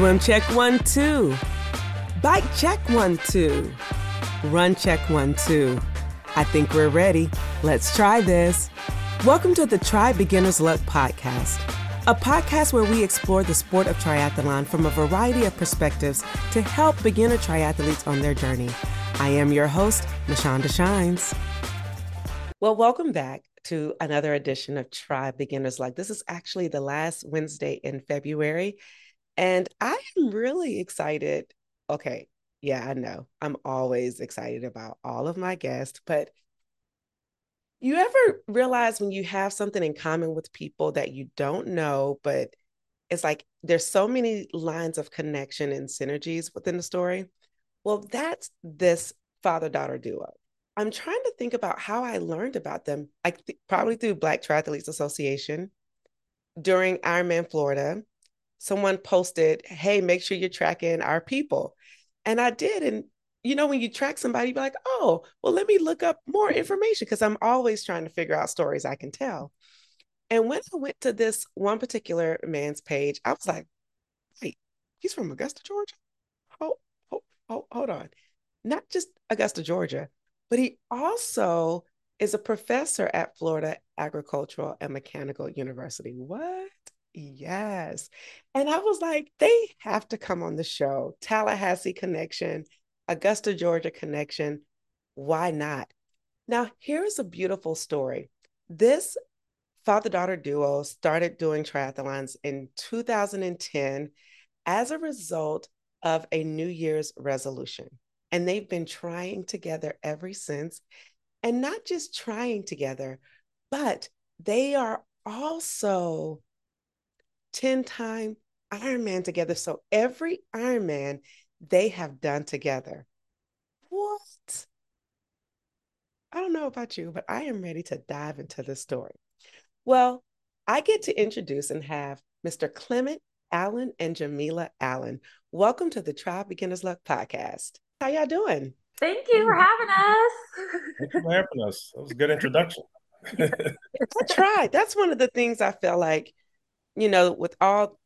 Swim check one, two. Bike check one, two. Run check one, two. I think we're ready. Let's try this. Welcome to the Tri Beginner's Luck podcast, a podcast where we explore the sport of triathlon from a variety of perspectives to help beginner triathletes on their journey. I am your host, Michanda Shines. Well, welcome back to another edition of Tri Beginner's Luck. This is actually the last Wednesday in February, and I am really excited. Okay, yeah, I know. I'm always excited about all of my guests, but you ever realize when you have something in common with people that you don't know, but it's like there's so many lines of connection and synergies within the story? Well, that's this father daughter duo. I'm trying to think about how I learned about them. I th- probably through Black Triathletes Association during Ironman Florida. Someone posted, "Hey, make sure you're tracking our people," and I did. And you know, when you track somebody, you be like, oh, well, let me look up more information because I'm always trying to figure out stories I can tell. And when I went to this one particular man's page, I was like, wait, he's from Augusta, Georgia? Oh, oh, oh, hold on. Not just Augusta, Georgia, but he also is a professor at Florida Agricultural and Mechanical University. What? Yes. And I was like, they have to come on the show. Tallahassee connection. Augusta, Georgia connection. Why not? Now, here's a beautiful story. This father daughter duo started doing triathlons in 2010 as a result of a New Year's resolution. And they've been trying together ever since. And not just trying together, but they are also 10 time Ironman together. So every Ironman they have done together. What? I don't know about you, but I am ready to dive into the story. Well, I get to introduce and have Mr. Clement Allen and Jamila Allen. Welcome to the Tri Beginner's Luck podcast. How y'all doing? Thank you for having us. Thank you for having us. That was a good introduction. I tried. That's one of the things I feel like, you know, with all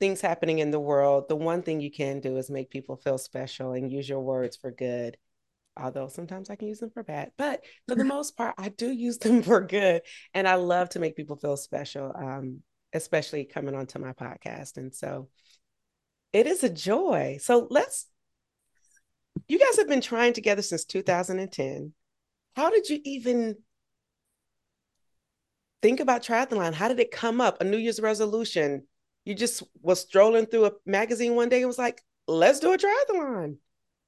things happening in the world, the one thing you can do is make people feel special and use your words for good. Although sometimes I can use them for bad, but for the most part, I do use them for good. And I love to make people feel special, um, especially coming onto my podcast. And so it is a joy. So let's, you guys have been trying together since 2010. How did you even think about triathlon? How did it come up? A New Year's resolution? you just was strolling through a magazine one day and was like, let's do a triathlon.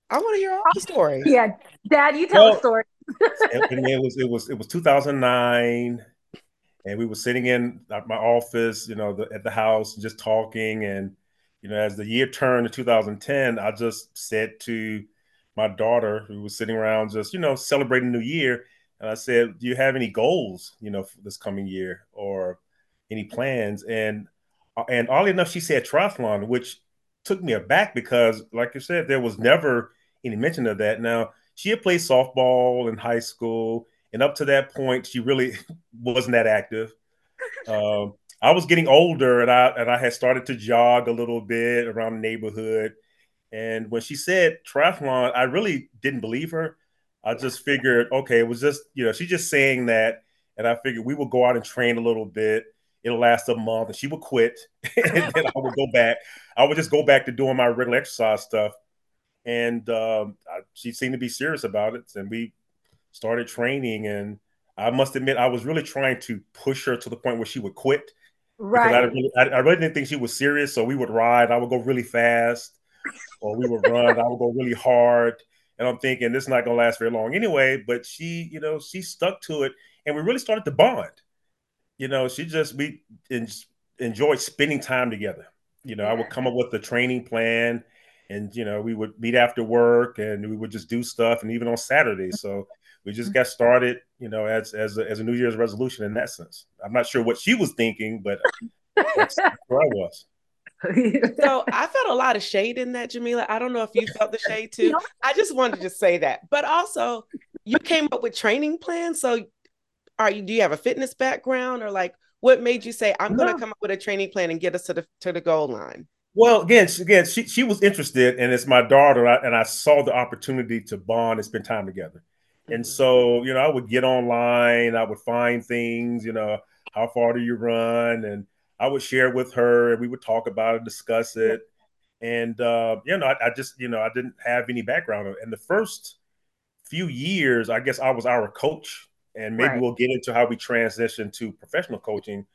I want to hear all the stories. Yeah, Dad, you tell well, the story. it was it was it was 2009, and we were sitting in my office, you know, the, at the house, just talking. And you know, as the year turned to 2010, I just said to my daughter, who was sitting around, just you know, celebrating New Year, and I said, "Do you have any goals, you know, for this coming year, or any plans?" And and oddly enough, she said triathlon, which took me aback because, like you said, there was never any mention of that. Now, she had played softball in high school, and up to that point, she really wasn't that active. Um, I was getting older, and I and I had started to jog a little bit around the neighborhood. And when she said triathlon, I really didn't believe her. I just figured, okay, it was just you know she's just saying that, and I figured we would go out and train a little bit. It'll last a month and she would quit and then i would go back. I would just go back to doing my regular exercise stuff. And um, I, she seemed to be serious about it and we started training and i must admit i was really trying to push her to the point where she would quit right. I really, I, I really didn't think she was serious so we would ride. I would go really fast or we would run. I would go really hard and i'm thinking this is not going to last very long anyway but she you know she stuck to it and we really started to bond you know, she just we en- enjoyed spending time together. You know. I would come up with the training plan, and you know, we would meet after work, and we would just do stuff, and even on Saturdays. So we just mm-hmm. got started, you know, as as a, as a New Year's resolution in that sense. I'm not sure what she was thinking, but that's, where I was. So I felt a lot of shade in that, Jamila. I don't know if you felt the shade too. I just wanted to just say that. But also, you came up with training plans. So are you do you have a fitness background or like what made you say i'm going to come up with a training plan and get us to the to the goal line Well, again, she, again, she she was interested, and it's my daughter, and I saw the opportunity to bond and spend time together. And mm-hmm. so, you know, I would get online, I would find things, you know, how far do you run, and I would share with her, and we would talk about it, discuss it, and uh, you know, I, I just, you know, I didn't have any background. And the first few years, I guess I was our coach, and maybe right. we'll get into how we transition to professional coaching.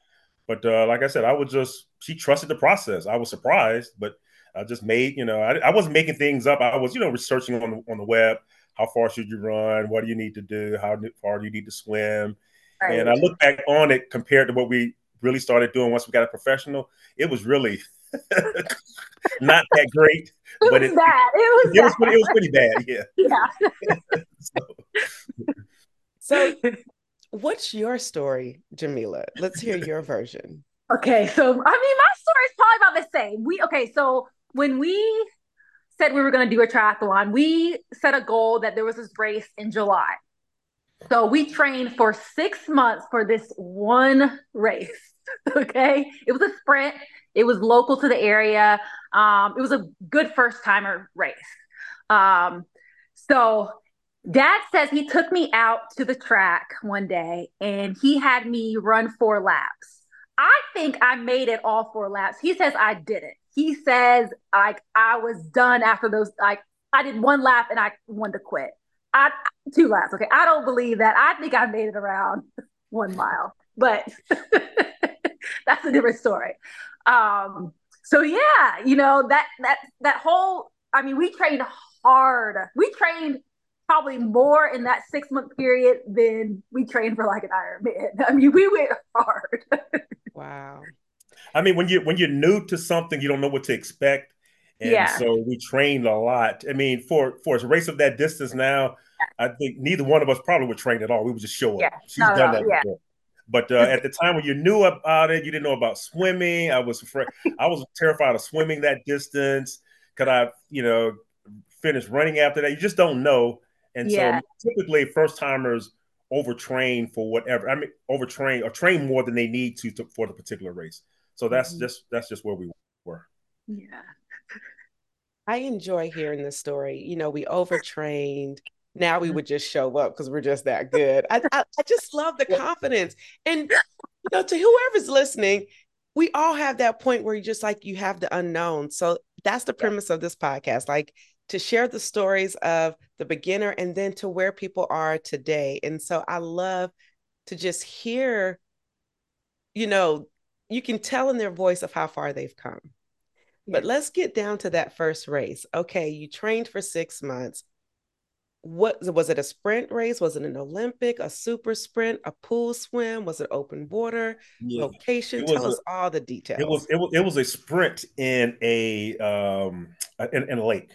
But uh, like I said, I was just she trusted the process. I was surprised, but I just made you know I, I wasn't making things up. I was you know researching on the, on the web. How far should you run? What do you need to do? How far do you need to swim? Right. And I look back on it compared to what we really started doing once we got a professional. It was really not that great, it but it, bad. It was, it, was pretty, it was pretty bad. Yeah. Yeah. so. so, what's your story, Jamila? Let's hear your version. Okay, so I mean, my story is probably about the same. We okay, so when we said we were going to do a triathlon, we set a goal that there was this race in July. So we trained for six months for this one race. Okay, it was a sprint. It was local to the area. Um, it was a good first timer race. Um, so dad says he took me out to the track one day and he had me run four laps. I think I made it all four laps. He says I didn't. He says like I was done after those like I did one lap and I wanted to quit. I two laps. Okay. I don't believe that. I think I made it around one mile, but that's a different story. Um, so yeah, you know, that that that whole I mean, we trained hard. We trained probably more in that six month period than we trained for like an Ironman. I mean, we went hard. wow. I mean, when you when you're new to something, you don't know what to expect. And yeah. so we trained a lot. I mean, for for a race of that distance now, I think neither one of us probably would train at all. We would just show up. Yeah. She's no, done no, that yeah. before. But uh, at the time when you knew about it, you didn't know about swimming. I was afraid. I was terrified of swimming that distance. Could I, you know, finish running after that? You just don't know. And yeah. so typically first timers overtrain for whatever. I mean, overtrain or train more than they need to, to for the particular race. So that's mm-hmm. just that's just where we were. Yeah. I enjoy hearing this story. You know, we overtrained. Now we mm-hmm. would just show up because we're just that good. I, I, I just love the confidence. And you know, to whoever's listening, we all have that point where you just like you have the unknown. So that's the premise of this podcast. Like to share the stories of the beginner and then to where people are today. And so I love to just hear, you know, you can tell in their voice of how far they've come. But let's get down to that first race. Okay, you trained for six months. What was it a sprint race? Was it an Olympic, a super sprint, a pool swim? Was it open water? Yeah. Location? Tell a, us all the details. It was, it was it was a sprint in a um in, in a lake.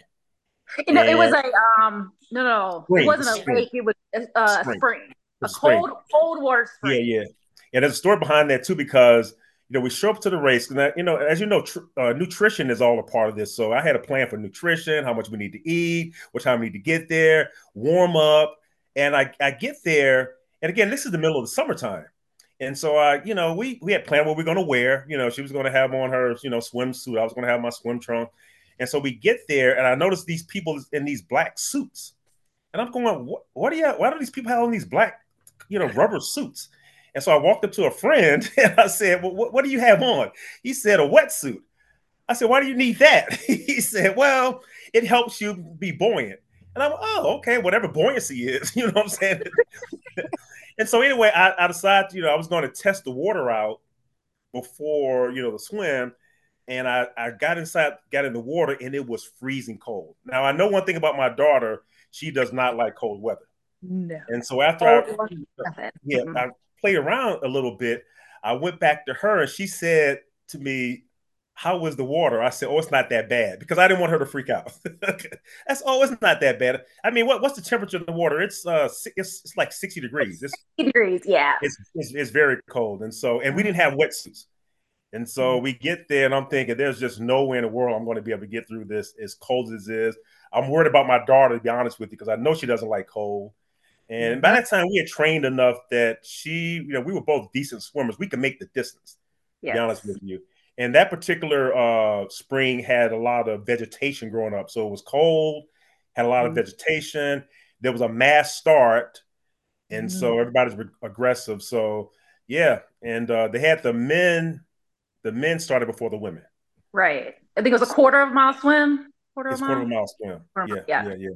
No, it was a um no no spring, it wasn't a spring. lake it was a, a spring. spring. a cold cold water spring. Yeah, yeah. And there's a story behind that too because you know we show up to the race and that, you know as you know tr- uh, nutrition is all a part of this. So I had a plan for nutrition, how much we need to eat, what time we need to get there, warm up, and I I get there and again this is the middle of the summertime. And so, uh, you know, we we had planned what we are going to wear. You know, she was going to have on her, you know, swimsuit. I was going to have my swim trunk. And so we get there, and I notice these people in these black suits, and I'm going, "What? What are you? Why do these people have on these black, you know, rubber suits?" And so I walked up to a friend and I said, well, what, what do you have on? He said, a wetsuit. I said, why do you need that? he said, well, it helps you be buoyant. And I'm, oh, okay, whatever buoyancy is, you know what I'm saying? and so anyway, I, I decided, you know, I was going to test the water out before, you know, the swim and I, I got inside, got in the water, and it was freezing cold. Now I know one thing about my daughter; she does not like cold weather. No. And so after I, yeah, mm-hmm. I played around a little bit, I went back to her, and she said to me, "How was the water?" I said, "Oh, it's not that bad," because I didn't want her to freak out. That's oh, it's not that bad. I mean, what, what's the temperature of the water? It's uh, it's, it's like sixty degrees. It's, 60 degrees, yeah. It's, it's, it's very cold, and so and we didn't have wetsuits. And so mm-hmm. we get there, and I'm thinking, there's just no way in the world I'm going to be able to get through this as cold as it is. I'm worried about my daughter, to be honest with you, because I know she doesn't like cold. And by that time, we had trained enough that she, you know, we were both decent swimmers. We could make the distance, yes. to be honest with you. and that particular uh, spring had a lot of vegetation growing up. So it was cold, had a lot mm-hmm. of vegetation. There was a mass start, and mm-hmm. so everybody's re- aggressive. So yeah, and uh, they had the men. The men started before the women. Right. I think it was a quarter of a mile swim. Quarter of a mile. Quarter of a mile swim. Yeah, yeah, yeah, yeah.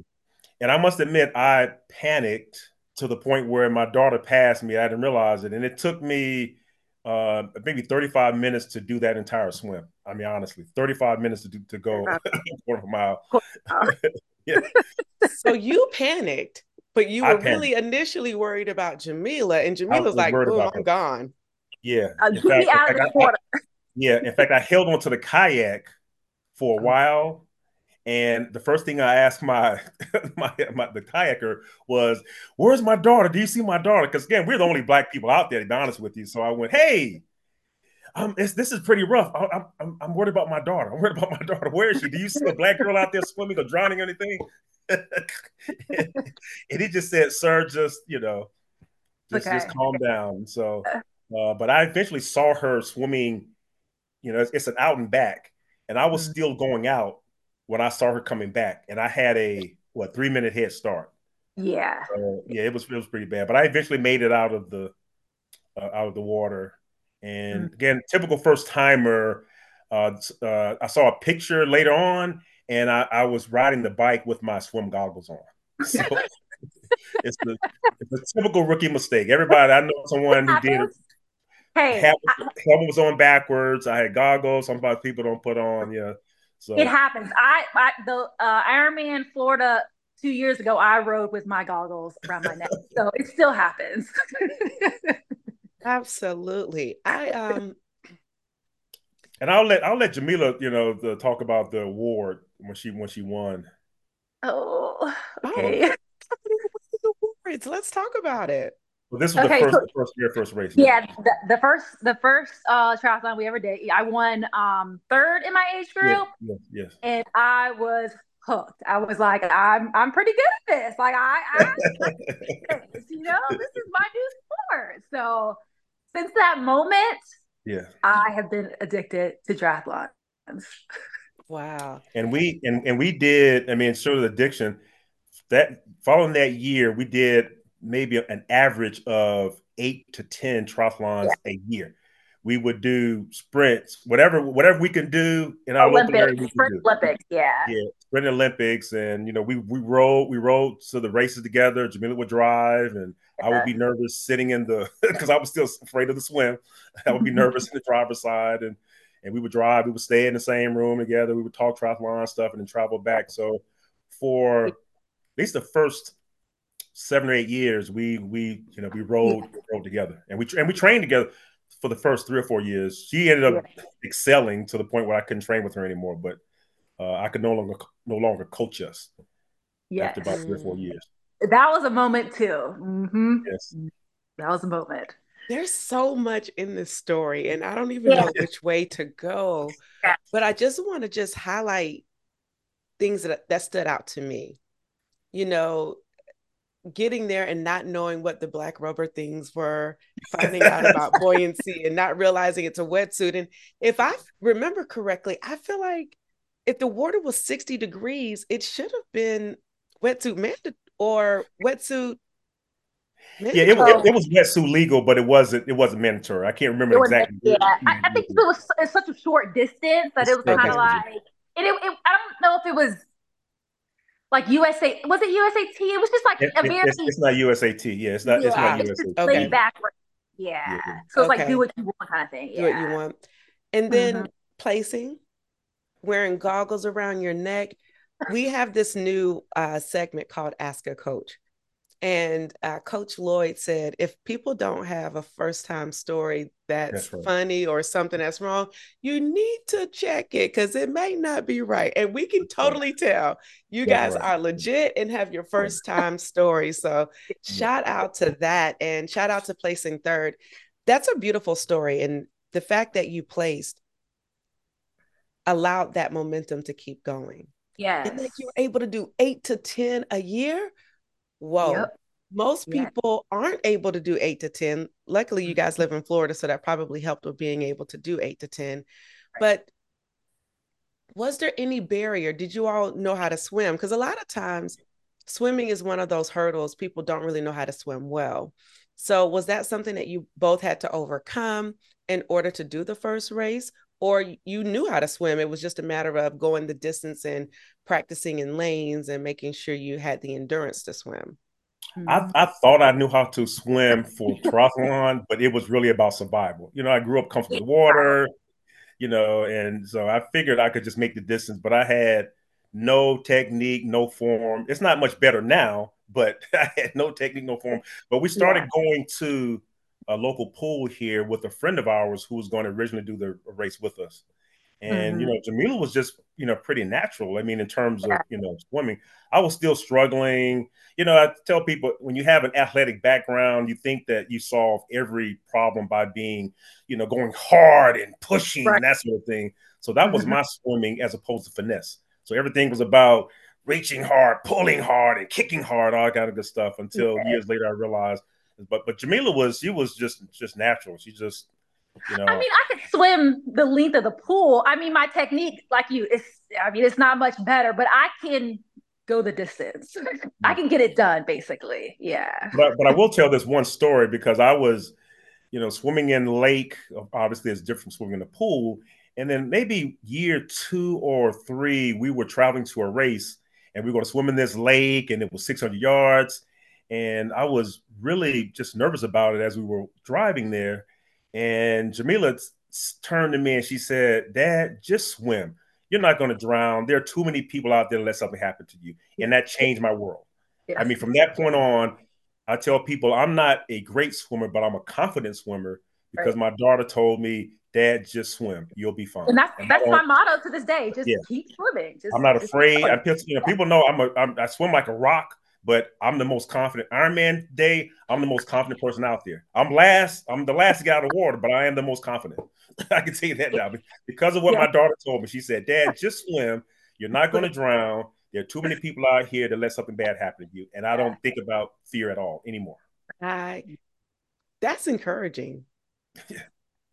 And I must admit, I panicked to the point where my daughter passed me. I didn't realize it, and it took me uh, maybe 35 minutes to do that entire swim. I mean, honestly, 35 minutes to do, to go a quarter of a mile. yeah. So you panicked, but you were really initially worried about Jamila, and Jamila's like, "Boom, I'm her. gone." Yeah. Uh, in fact, out of the water. I, yeah. In fact, I held onto the kayak for a while and the first thing I asked my, my, my the kayaker was, "Where's my daughter? Do you see my daughter?" Because again, we're the only black people out there. To be honest with you, so I went, "Hey, um, this is pretty rough. I, I'm, I'm worried about my daughter. I'm worried about my daughter. Where is she? Do you see a black girl out there swimming or drowning or anything?" and he just said, "Sir, just you know, just okay. just calm down." So, uh, but I eventually saw her swimming. You know, it's, it's an out and back, and I was mm-hmm. still going out when I saw her coming back, and I had a what three minute head start. Yeah. So, yeah, it was it was pretty bad, but I eventually made it out of the uh, out of the water. And mm-hmm. again, typical first timer. Uh, uh, I saw a picture later on, and I, I, was riding the bike with my swim goggles on. So it's, the, it's a typical rookie mistake. Everybody, I know someone who did. Hey, helmet was on backwards. I had goggles. Some people don't put on. Yeah, so it happens. I, I the uh, Ironman Florida two years ago, I rode with my goggles around my neck, so it still happens. Absolutely. I um. And I'll let I'll let Jamila, you know, the, talk about the award when she when she won. Oh, okay. Oh, awards. Let's talk about it. Well, this was okay, the first, so, the first year, first race. Yeah, the, the, first, the first uh, triathlon we ever did. I won um, third in my age group. Yes, yes, yes. And I was hooked. I was like, I'm, I'm pretty good at this. Like, I, I this, you know, this is my new sport. So, since that moment, yeah, I have been addicted to triathlons. Wow. And we and, and we did. I mean, sort of addiction. That following that year, we did maybe an average of eight to 10 triathlons yeah. a year. We would do sprints, whatever, whatever we can do in our Olympics, local area. Sprint Olympics, yeah, yeah, sprint Olympics, and you know, we we rode, we rode to the races together. Jamila would drive, and. I would be nervous sitting in the because I was still afraid of the swim. I would be nervous in the driver's side, and and we would drive. We would stay in the same room together. We would talk triathlon stuff, and then travel back. So for at least the first seven or eight years, we we you know we rode rode together, and we and we trained together for the first three or four years. She ended up yeah. excelling to the point where I couldn't train with her anymore, but uh, I could no longer no longer coach us. Yes. after about three or four years. That was a moment too. Mm-hmm. Yes, that was a moment. There's so much in this story, and I don't even yeah. know which way to go. Yeah. But I just want to just highlight things that that stood out to me. You know, getting there and not knowing what the black rubber things were, finding out about buoyancy and not realizing it's a wetsuit. And if I remember correctly, I feel like if the water was 60 degrees, it should have been wetsuit mandatory or wetsuit. Mandatory. Yeah, it, it, it, was wetsuit legal, but it wasn't. It wasn't mandatory. I can't remember exactly. Yeah, I, I, think it was it's such a short distance that it was kind of like. And it, it, I don't know if it was like USA was it USAT? It was just like it, a very it's, it's, not USAT. Yeah, it's not yeah, it's not it's USAT. Okay. Backward. Yeah. yeah. So it's okay. like do what you want kind of thing. Yeah. Do what you want. And then mm-hmm. placing, wearing goggles around your neck. We have this new uh, segment called Ask a Coach. And uh, Coach Lloyd said, if people don't have a first time story that's, that's right. funny or something that's wrong, you need to check it because it may not be right. And we can totally tell you guys right. are legit and have your first time story. So shout out to that and shout out to placing third. That's a beautiful story. And the fact that you placed allowed that momentum to keep going. Yes. And that you were able to do eight to 10 a year Whoa. Yep. Most people aren't able to do eight to 10. Luckily, you guys mm-hmm. live in Florida, so that probably helped with being able to do eight to 10. But was there any barrier? Did you all know how to swim? Because a lot of times swimming is one of those hurdles people don't really know how to swim well. So was that something that you both had to overcome in order to do the first race? Or you knew how to swim? It was just a matter of going the distance and practicing in lanes and making sure you had the endurance to swim. I, hmm. I thought I knew how to swim for triathlon, but it was really about survival. You know, I grew up comfortable with water, you know, and so I figured I could just make the distance, but I had no technique, no form. It's not much better now, but I had no technique, no form. But we started yeah. going to a local pool here with a friend of ours who was going to originally do the race with us. And mm-hmm. you know, Jamila was just you know pretty natural. I mean, in terms of you know swimming, I was still struggling. You know, I tell people when you have an athletic background, you think that you solve every problem by being, you know, going hard and pushing right. and that sort of thing. So that was mm-hmm. my swimming as opposed to finesse. So everything was about reaching hard, pulling hard, and kicking hard, all kind of good stuff. Until yeah. years later, I realized. But but Jamila was she was just just natural. She just you know. I mean, I could swim the length of the pool. I mean, my technique, like you, it's I mean, it's not much better, but I can go the distance. I can get it done, basically. Yeah. But but I will tell this one story because I was, you know, swimming in lake. Obviously, it's different swimming in the pool. And then maybe year two or three, we were traveling to a race, and we were going to swim in this lake, and it was 600 yards. And I was really just nervous about it as we were driving there. And Jamila turned to me and she said, Dad, just swim. You're not going to drown. There are too many people out there to let something happen to you. And that changed my world. Yeah. I mean, from that point on, I tell people I'm not a great swimmer, but I'm a confident swimmer because right. my daughter told me, Dad, just swim. You'll be fine. And that's and that's my motto to this day. Just yeah. keep swimming. Just, I'm not afraid. I, you know, people know I'm a I'm, I swim like a rock but I'm the most confident. Ironman day, I'm the most confident person out there. I'm last. I'm the last to get out of the water, but I am the most confident. I can tell you that now because of what yeah. my daughter told me. She said, "Dad, just swim. You're not going to drown. There are too many people out here to let something bad happen to you." And I don't think about fear at all anymore. I, that's encouraging. Yeah.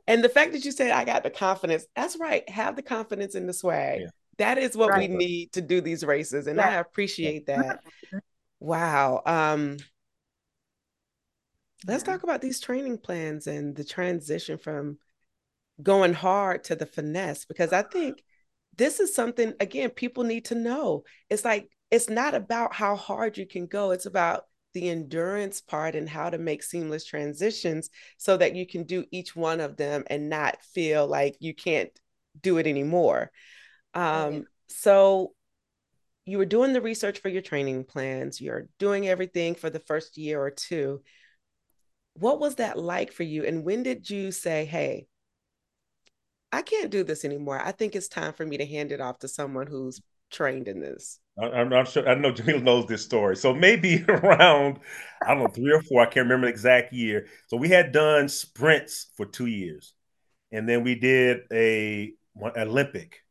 And the fact that you said I got the confidence, that's right. Have the confidence in the swag. Yeah. That is what right. we need to do these races. And yeah. I appreciate that. Wow. Um, let's talk about these training plans and the transition from going hard to the finesse because I think this is something again people need to know. It's like it's not about how hard you can go, it's about the endurance part and how to make seamless transitions so that you can do each one of them and not feel like you can't do it anymore. Um, so you were doing the research for your training plans, you're doing everything for the first year or two. What was that like for you? And when did you say, hey, I can't do this anymore. I think it's time for me to hand it off to someone who's trained in this. I'm not sure. I know Jamila knows this story. So maybe around, I don't know, three or four. I can't remember the exact year. So we had done sprints for two years, and then we did a Olympic,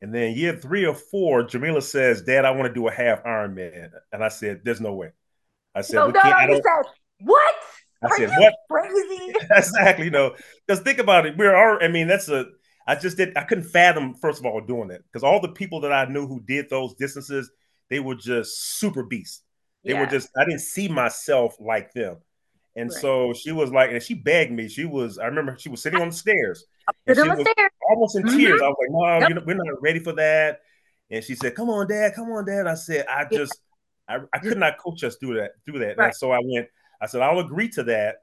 and then year three or four, Jamila says, "Dad, I want to do a half Ironman," and I said, "There's no way." I said, no, "We can't." No, I said, "What?" I Are said, "What?" Crazy. exactly. You know, because think about it. We're. All, I mean, that's a. I just did. I couldn't fathom first of all doing it because all the people that I knew who did those distances, they were just super beasts. They yeah. were just. I didn't see myself like them. And right. so she was like, and she begged me. She was, I remember she was sitting on the stairs. And she was almost in mm-hmm. tears. I was like, Mom, yep. we're not ready for that. And she said, Come on, Dad, come on, Dad. I said, I just, I, I could not coach us through that, through that. Right. And so I went, I said, I'll agree to that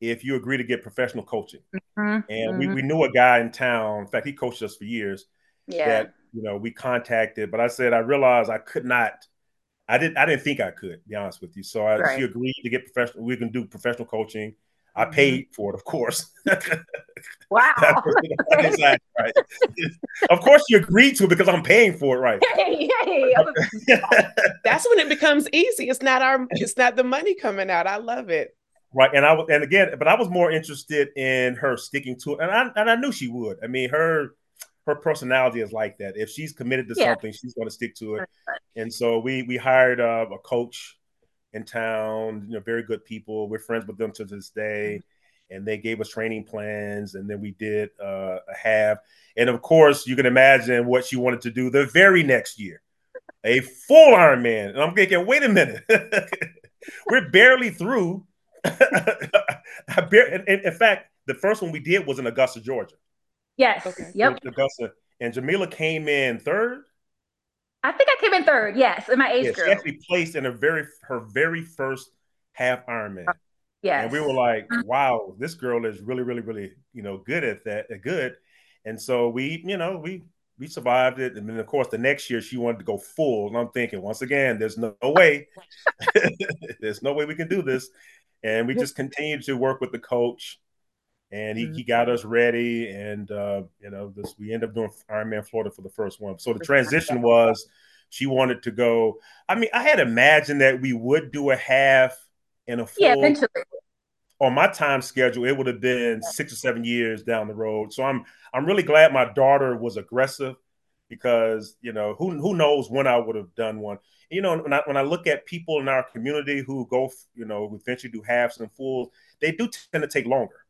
if you agree to get professional coaching. Mm-hmm. And mm-hmm. We, we knew a guy in town. In fact, he coached us for years. Yeah. That, you know, we contacted, but I said, I realized I could not I didn't I didn't think I could, be honest with you. So I, right. she agreed to get professional. We can do professional coaching. I mm-hmm. paid for it, of course. Wow. exactly right. of course, you agreed to it because I'm paying for it, right? Hey, hey. That's when it becomes easy. It's not our. It's not the money coming out. I love it. Right, and I and again, but I was more interested in her sticking to it, and I and I knew she would. I mean, her her personality is like that. If she's committed to yeah. something, she's going to stick to it. And so we we hired uh, a coach in town. You know, very good people. We're friends with them to this day. and they gave us training plans, and then we did uh, a half. And of course, you can imagine what she wanted to do the very next year, a full Ironman. And I'm thinking, wait a minute, we're barely through. in, in, fact, the first one we did was in Augusta, Georgia. Yes. Okay. Yep. Augusta, and Jamila came in third. I think I came in third. Yes, in my age yes, group. She actually placed in her very her very first half Ironman. Yes. And we were like, wow, this girl is really, really, really, you know, good at that, uh, good. And so we, you know, we we survived it. And then of course the next year she wanted to go full. And I'm thinking, once again, there's no, no way. there's no way we can do this. And we just continued to work with the coach. And he, mm-hmm. he got us ready. And uh, you know, this we ended up doing Ironman Florida for the first one. So the transition was she wanted to go. I mean, I had imagined that we would do a half in a full. Yeah, eventually. On my time schedule, it would have been six or seven years down the road. So I'm I'm really glad my daughter was aggressive because you know who who knows when I would have done one. You know, when I when I look at people in our community who go, you know, who eventually do halves and fulls, they do tend to take longer.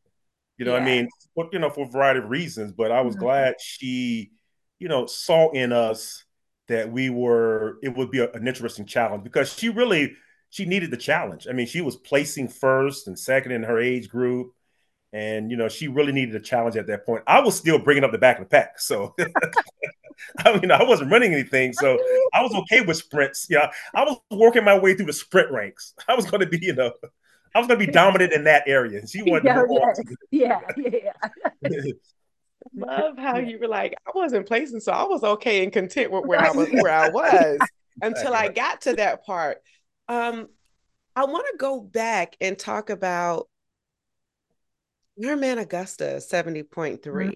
You know, yeah. I mean, you know, for a variety of reasons. But I was mm-hmm. glad she, you know, saw in us that we were. It would be a, an interesting challenge because she really she needed the challenge. I mean, she was placing first and second in her age group. And, you know, she really needed a challenge at that point. I was still bringing up the back of the pack. So, I mean, I wasn't running anything. So I was okay with sprints. Yeah. I was working my way through the sprint ranks. I was going to be, you know, I was going to be dominant in that area. And she wanted yeah, to move yeah, yeah, yeah, yeah. Love how you were like, I wasn't placing, so I was okay and content with where I was where I was until I got to that part. Um, I want to go back and talk about Ironman Augusta 70.3. Mm-hmm.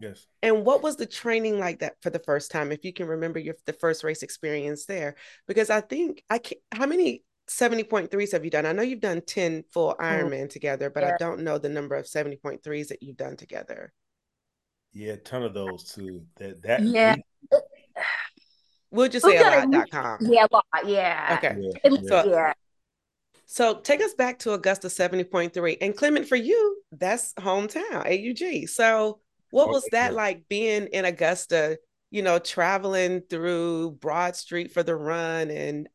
Yes. And what was the training like that for the first time? If you can remember your the first race experience there, because I think I can't, how many 70.3s have you done? I know you've done 10 full mm-hmm. Ironman mm-hmm. together, but yeah. I don't know the number of 70.3s that you've done together. Yeah, a ton of those too. That that yeah. We, We'll just say a lot.com. Yeah, a lot. Yeah. Okay. Yeah. So, yeah. So take us back to Augusta 70.3. And Clement, for you, that's hometown, AUG. So what was that like being in Augusta, you know, traveling through Broad Street for the run and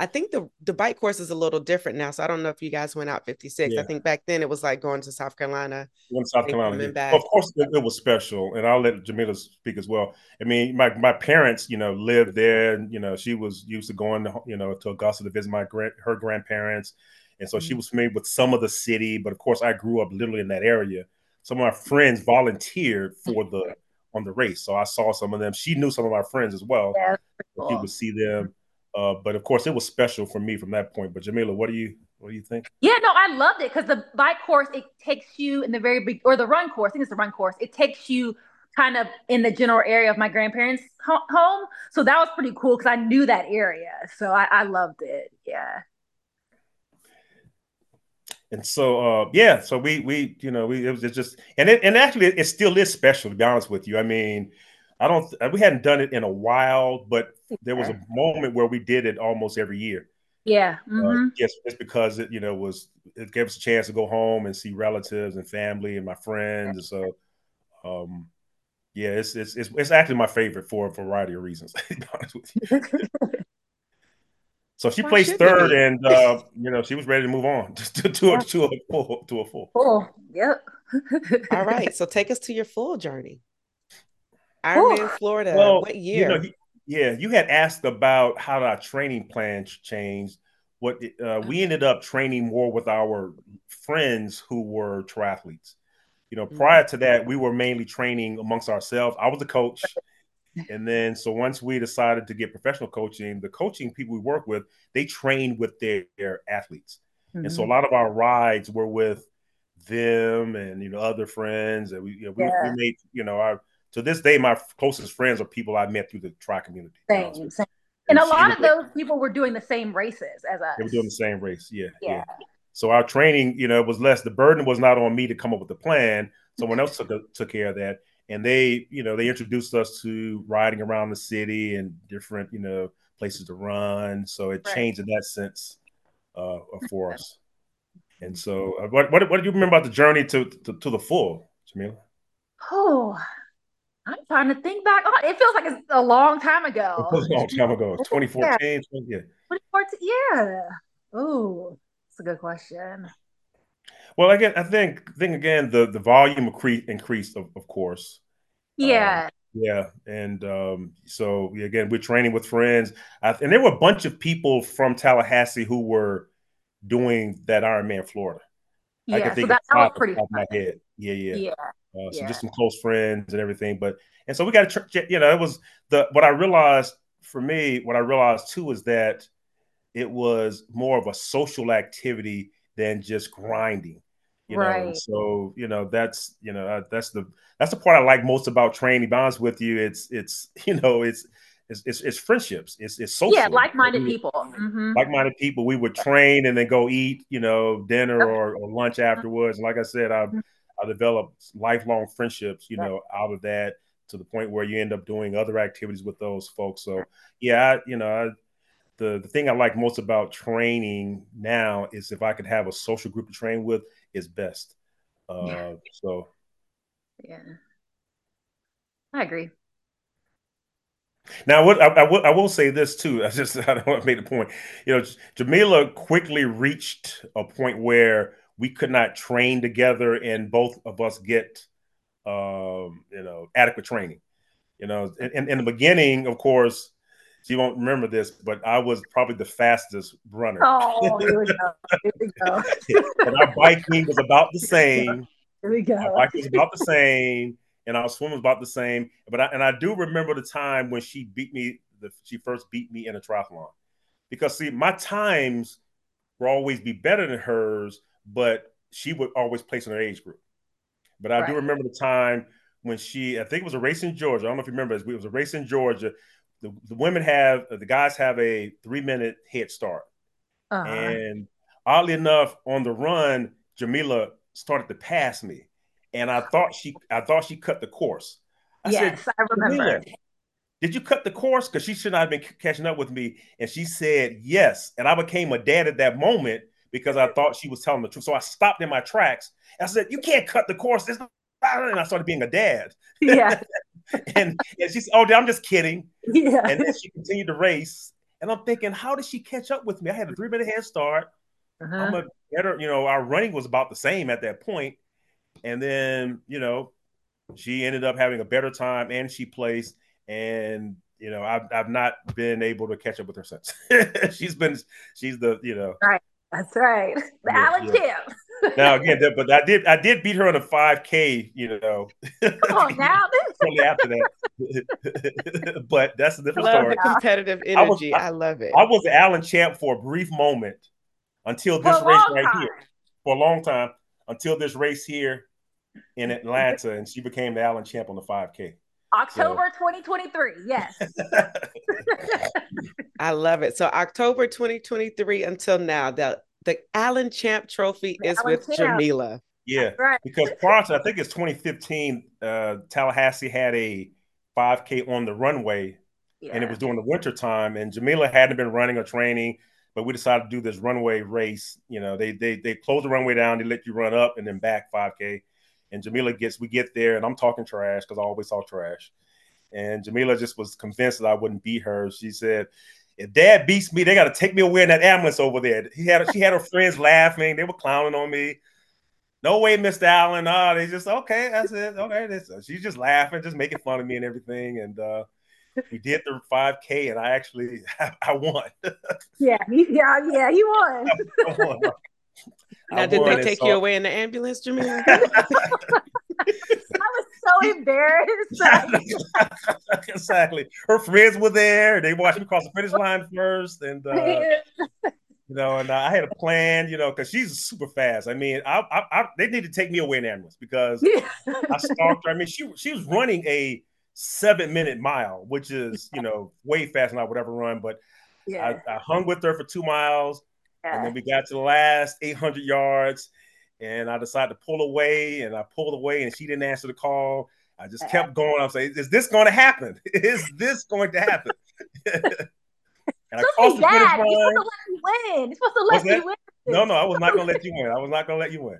I think the the bike course is a little different now. So I don't know if you guys went out 56. Yeah. I think back then it was like going to South Carolina. Went to South Carolina. Back. Well, of course it, it, was special. And I'll let Jamila speak as well. I mean, my, my parents, you know, lived there and you know, she was used to going to, you know, to Augusta to visit my grand her grandparents. And so mm-hmm. she was familiar with some of the city, but of course I grew up literally in that area. Some of my friends volunteered for the on the race. So I saw some of them. She knew some of my friends as well. Yeah, cool. She would see them. Uh, but of course, it was special for me from that point. But Jamila, what do you what do you think? Yeah, no, I loved it because the bike course it takes you in the very big or the run course. I think it's the run course. It takes you kind of in the general area of my grandparents' home. So that was pretty cool because I knew that area. So I, I loved it. Yeah. And so, uh, yeah, so we, we, you know, we, it was just, and it, and actually it still is special to be honest with you. I mean, I don't. We hadn't done it in a while, but there was a moment where we did it almost every year. Yeah. Uh, mm-hmm. Uh, yes, just because it, you know, was it gave us a chance to go home and see relatives and family and my friends, and so, um, yeah, it's it's it's, it's actually my favorite for a variety of reasons. to be honest with you. so she Why placed third, and uh, you know, she was ready to move on to, to, a, to a full to a full. Full. Yep. All right. So take us to your full journey. Ironman Florida. Well, what year? You know, yeah, you had asked about how our training plans changed. What uh, we ended up training more with our friends who were triathletes. You know, prior to that, we were mainly training amongst ourselves. I was a coach. And then, so once we decided to get professional coaching, the coaching people we work with, they train with their, their athletes. Mm-hmm. And so a mm-hmm. lot of our rides were with them and, you know, other friends. And we, you know, we, yeah. we made, you know, our, to this day, my closest friends are people I met through the tri community. Same, same. And, and a lot of those people were doing the same races as us. They were doing the same race, yeah, yeah. yeah. So our training, you know, was less. The burden was not on me to come up with the plan. Someone else took took care of that, and they, you know, they introduced us to riding around the city and different, you know, places to run. So it right. changed in that sense uh, for us. And so, uh, what, what what did you remember about the journey to to, to the full, Jamila? Oh, I'm trying to think back. Oh, it feels like it's a long time ago. It was a long time ago. 2014. Yeah. 2014. Yeah. Oh, that's a good question. Well, again, I think think again the the volume increased, of, of course. Yeah. Um, yeah, and um, so again, we're training with friends, I, and there were a bunch of people from Tallahassee who were doing that Ironman Florida. Yeah, I can think so that, that was pretty off my head. Yeah, yeah, yeah. Uh, so yeah. just some close friends and everything, but and so we got to, you know, it was the what I realized for me. What I realized too is that it was more of a social activity than just grinding. You right. know, so you know that's you know that's the that's the part I like most about training. To be honest with you, it's it's you know it's it's it's, it's friendships. It's it's social. Yeah, like-minded people. Mm-hmm. Like-minded people. We would train and then go eat, you know, dinner or, or lunch afterwards. And like I said, I mm-hmm. I developed lifelong friendships, you know, out of that to the point where you end up doing other activities with those folks. So yeah, I, you know, I, the the thing I like most about training now is if I could have a social group to train with, is best. Uh, yeah. So, yeah, I agree. Now, what I, I, will, I will say this too. I just I don't want to make the point. You know, Jamila quickly reached a point where we could not train together, and both of us get, um, you know, adequate training. You know, in, in the beginning, of course, she won't remember this, but I was probably the fastest runner. Oh, here we go. Here we go. and our biking was about the same. Here we go. Our biking was about the same, and our swim was about the same. But I, and I do remember the time when she beat me. The, she first beat me in a triathlon, because see, my times will always be better than hers, but she would always place in her age group. But I right. do remember the time when she, I think it was a race in Georgia. I don't know if you remember, it was a race in Georgia the, the women have the guys have a three minute head start. Uh-huh. And oddly enough, on the run, Jamila started to pass me. And I thought she I thought she cut the course. I yes, said, I remember. Did you cut the course? Because she should not have been catching up with me. And she said yes. And I became a dad at that moment because I thought she was telling the truth. So I stopped in my tracks. I said, You can't cut the course. And I started being a dad. Yeah. and, and she said, "Oh, I'm just kidding." Yeah. And then she continued to race, and I'm thinking, how did she catch up with me? I had a three minute head start. Uh-huh. I'm a better, you know, our running was about the same at that point, and then you know, she ended up having a better time, and she placed, and you know, I've I've not been able to catch up with her since. she's been, she's the, you know, right. That's right. The yeah, Allen yeah. champ. now again, but I did I did beat her on a 5K, you know. Come on now. Only after that. but that's a different love story. The competitive energy. I, was, I, I, love it. I was the Allen champ for a brief moment until this race right time. here. For a long time. Until this race here in Atlanta. and she became the Allen champ on the 5K. October so. 2023. Yes. I love it. So October 2023 until now, the the Allen Champ Trophy the is Allen with Champ. Jamila. Yeah, right. because prior to I think it's 2015, uh, Tallahassee had a 5K on the runway, yeah. and it was during the winter time, and Jamila hadn't been running or training, but we decided to do this runway race. You know, they they they close the runway down, they let you run up and then back 5K, and Jamila gets we get there, and I'm talking trash because I always talk trash, and Jamila just was convinced that I wouldn't beat her. She said. If dad beats me, they got to take me away in that ambulance over there. He had, she had her friends laughing. They were clowning on me no way, Mr. Allen. Oh, they just okay. That's it. Okay, this, she's just laughing, just making fun of me and everything. And uh, we did the 5K, and I actually I, won. yeah, yeah, yeah, you won. I, won. Now, did they take so... you away in the ambulance, Jamila? I was so embarrassed. exactly. Her friends were there. They watched me cross the finish line first, and uh, you know, and uh, I had a plan, you know, because she's super fast. I mean, I, I, I, they need to take me away in ambulance because. I stalked her. I mean, she she was running a seven minute mile, which is you know way faster than I would ever run. But yeah. I, I hung with her for two miles, yeah. and then we got to the last eight hundred yards, and I decided to pull away, and I pulled away, and she didn't answer the call. I just kept going. I'm saying, is this going to happen? Is this going to happen? And I crossed the finish line. You're supposed to let me win. You're supposed to let me win no, no, I was not gonna let you win. I was not gonna let you win.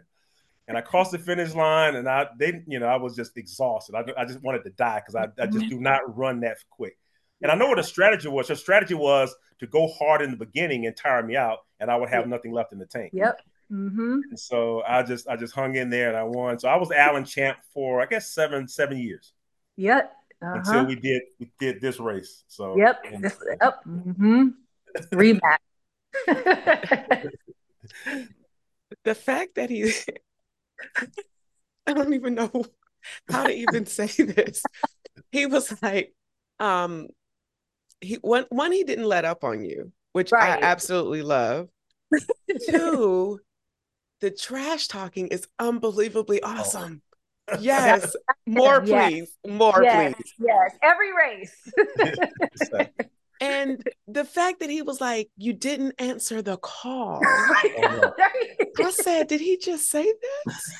And I crossed the finish line, and I they, you know, I was just exhausted. I, I just wanted to die because I, I just mm-hmm. do not run that quick. And I know what a strategy was. Her strategy was to go hard in the beginning and tire me out, and I would have nothing left in the tank. Yep. Mm-hmm. And so I just I just hung in there and I won. So I was Allen champ for I guess seven seven years. Yep. Uh-huh. Until we did we did this race. So yep. And, this, yep. Mm-hmm. Rematch. the fact that he I don't even know how to even say this. He was like, um, he one one he didn't let up on you, which right. I absolutely love. Two, the trash talking is unbelievably awesome. Oh. Yes, more please, more yes. please. Yes, every race. and the fact that he was like, "You didn't answer the call." I said, "Did he just say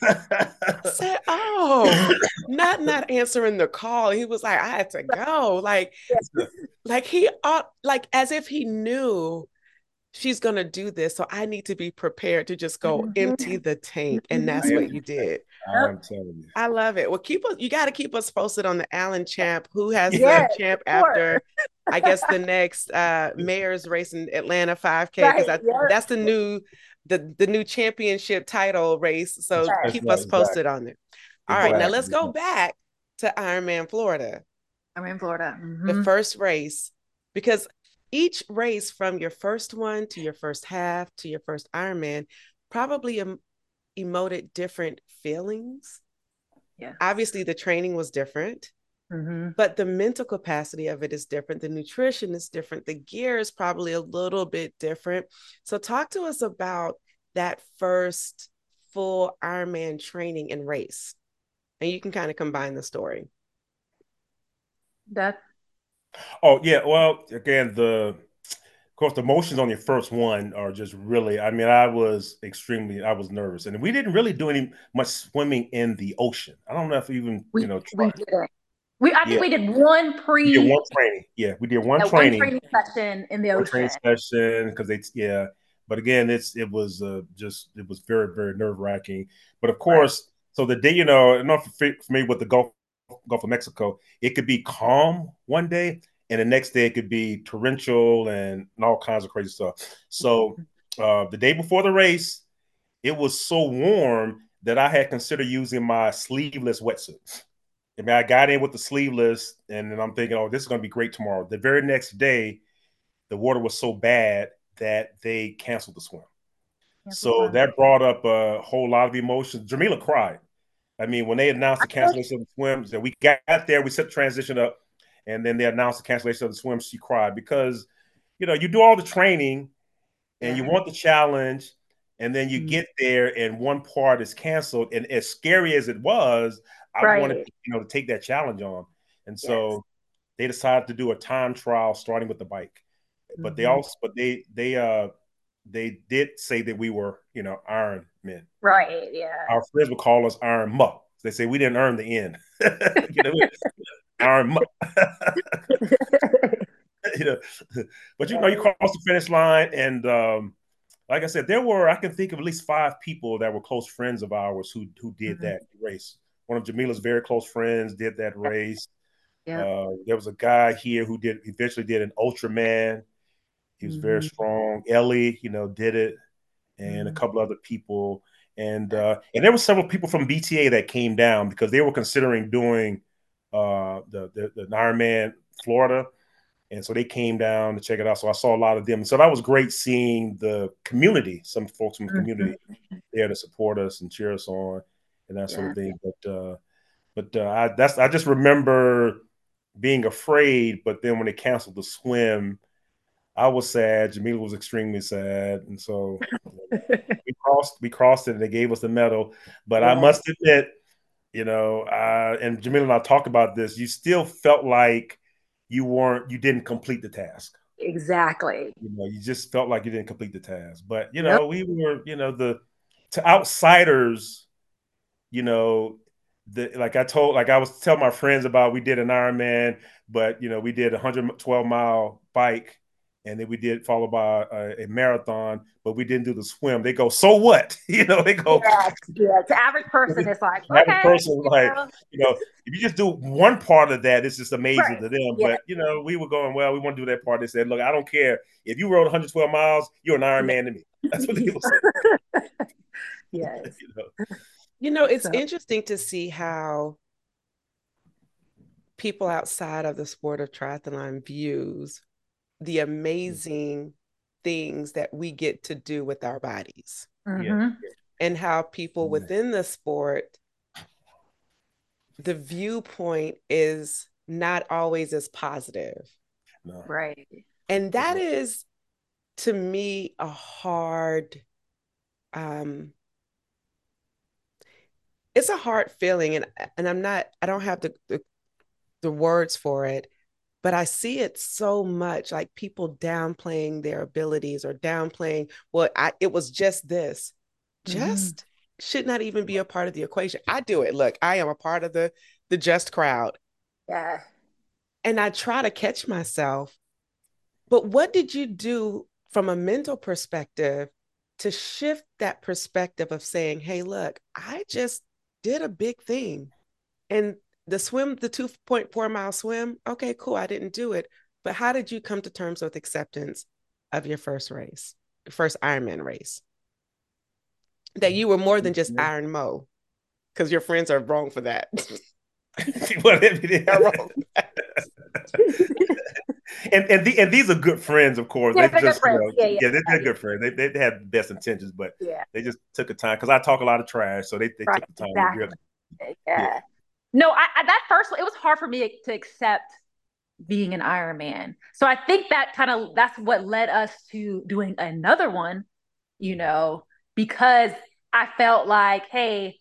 that?" I said, "Oh, not not answering the call." He was like, "I had to go." Like, like he, uh, like as if he knew she's going to do this. So I need to be prepared to just go mm-hmm. empty the tank. And that's what you did. I'm telling you. I love it. Well, keep us, you got to keep us posted on the Allen champ who has yes, the champ after, I guess, the next uh mayor's race in Atlanta 5K. Because right, yep. that's the new, the, the new championship title race. So yes. keep us posted exactly. on it. All exactly. right. Now let's go back to Ironman Florida. Ironman Florida. Mm-hmm. The first race because each race from your first one to your first half to your first Ironman probably em- emoted different feelings. Yeah. Obviously, the training was different, mm-hmm. but the mental capacity of it is different. The nutrition is different. The gear is probably a little bit different. So, talk to us about that first full Ironman training and race. And you can kind of combine the story. That Oh yeah, well again the of course the emotions on your first one are just really I mean I was extremely I was nervous and we didn't really do any much swimming in the ocean. I don't know if even we, you know tried. we did We I think yeah. we did one pre we did one training. Yeah, we did one, training. one training session in the ocean. training session because they yeah. But again, it's it was uh, just it was very very nerve wracking. But of course, right. so the day you know, not familiar with the Gulf Gulf of Mexico, it could be calm one day, and the next day it could be torrential and, and all kinds of crazy stuff. So uh, the day before the race, it was so warm that I had considered using my sleeveless wetsuits. I mean, I got in with the sleeveless, and then I'm thinking, oh, this is going to be great tomorrow. The very next day, the water was so bad that they canceled the swim. so that brought up a whole lot of emotions. Jamila cried. I mean, when they announced the cancellation of the swims, and we got there, we set the transition up, and then they announced the cancellation of the swim. She cried because, you know, you do all the training, and you want the challenge, and then you mm-hmm. get there, and one part is canceled. And as scary as it was, I right. wanted, you know, to take that challenge on, and so yes. they decided to do a time trial starting with the bike. Mm-hmm. But they mm-hmm. also, but they they uh they did say that we were, you know, Iron Men. Right. Yeah. Our friends would call us Iron Muck. They say we didn't earn the end. you know, Muck. you know, but you know, you cross the finish line, and um, like I said, there were I can think of at least five people that were close friends of ours who who did mm-hmm. that race. One of Jamila's very close friends did that race. Yeah. Uh, there was a guy here who did eventually did an Ultraman. He was mm-hmm. very strong. Ellie, you know, did it, and mm-hmm. a couple other people. And uh, and there were several people from BTA that came down because they were considering doing uh, the, the the Ironman Florida, and so they came down to check it out. So I saw a lot of them. So that was great seeing the community, some folks from the mm-hmm. community mm-hmm. there to support us and cheer us on, and that sort of thing. But uh, but uh, I that's I just remember being afraid, but then when they canceled the swim I was sad. Jamila was extremely sad, and so we crossed. We crossed it, and they gave us the medal. But yeah. I must admit, you know, uh, and Jamila and I talked about this. You still felt like you weren't. You didn't complete the task. Exactly. You know, you just felt like you didn't complete the task. But you know, yep. we were. You know, the to outsiders, you know, the, like I told, like I was telling my friends about, we did an Ironman, but you know, we did a 112 mile bike and then we did followed by a, a, marathon, but we didn't do the swim. They go, so what? you know, they go. Yeah, yeah. The average person is like, okay, average person you like, know. you know, if you just do one part of that, it's just amazing right. to them. Yeah. But you know, we were going, well, we want to do that part. They said, look, I don't care if you rode 112 miles, you're an Iron Man to me. That's what they said. yes. you, know? you know, it's so. interesting to see how people outside of the sport of triathlon views the mm-hmm. amazing things that we get to do with our bodies mm-hmm. and how people mm-hmm. within the sport the viewpoint is not always as positive no. right and that is to me a hard um it's a hard feeling and and i'm not i don't have the, the, the words for it but I see it so much like people downplaying their abilities or downplaying, well, I, it was just this. Mm-hmm. Just mm. should not even be a part of the equation. I do it. Look, I am a part of the the just crowd. Yeah. And I try to catch myself. But what did you do from a mental perspective to shift that perspective of saying, hey, look, I just did a big thing. And the swim, the 2.4 mile swim, okay, cool. I didn't do it. But how did you come to terms with acceptance of your first race, first Ironman race? That you were more than just mm-hmm. Iron Mo, because your friends are wrong for that. and and, the, and these are good friends, of course. Yeah, they just, you know, yeah, yeah, yeah, they're, they're good friends. They, they, they have the best intentions, but yeah. they just took the time because I talk a lot of trash, so they, they right, took the time. Exactly. Really, yeah. No, I, I, that first one, it was hard for me to accept being an Iron Man. So I think that kind of that's what led us to doing another one, you know, because I felt like, hey,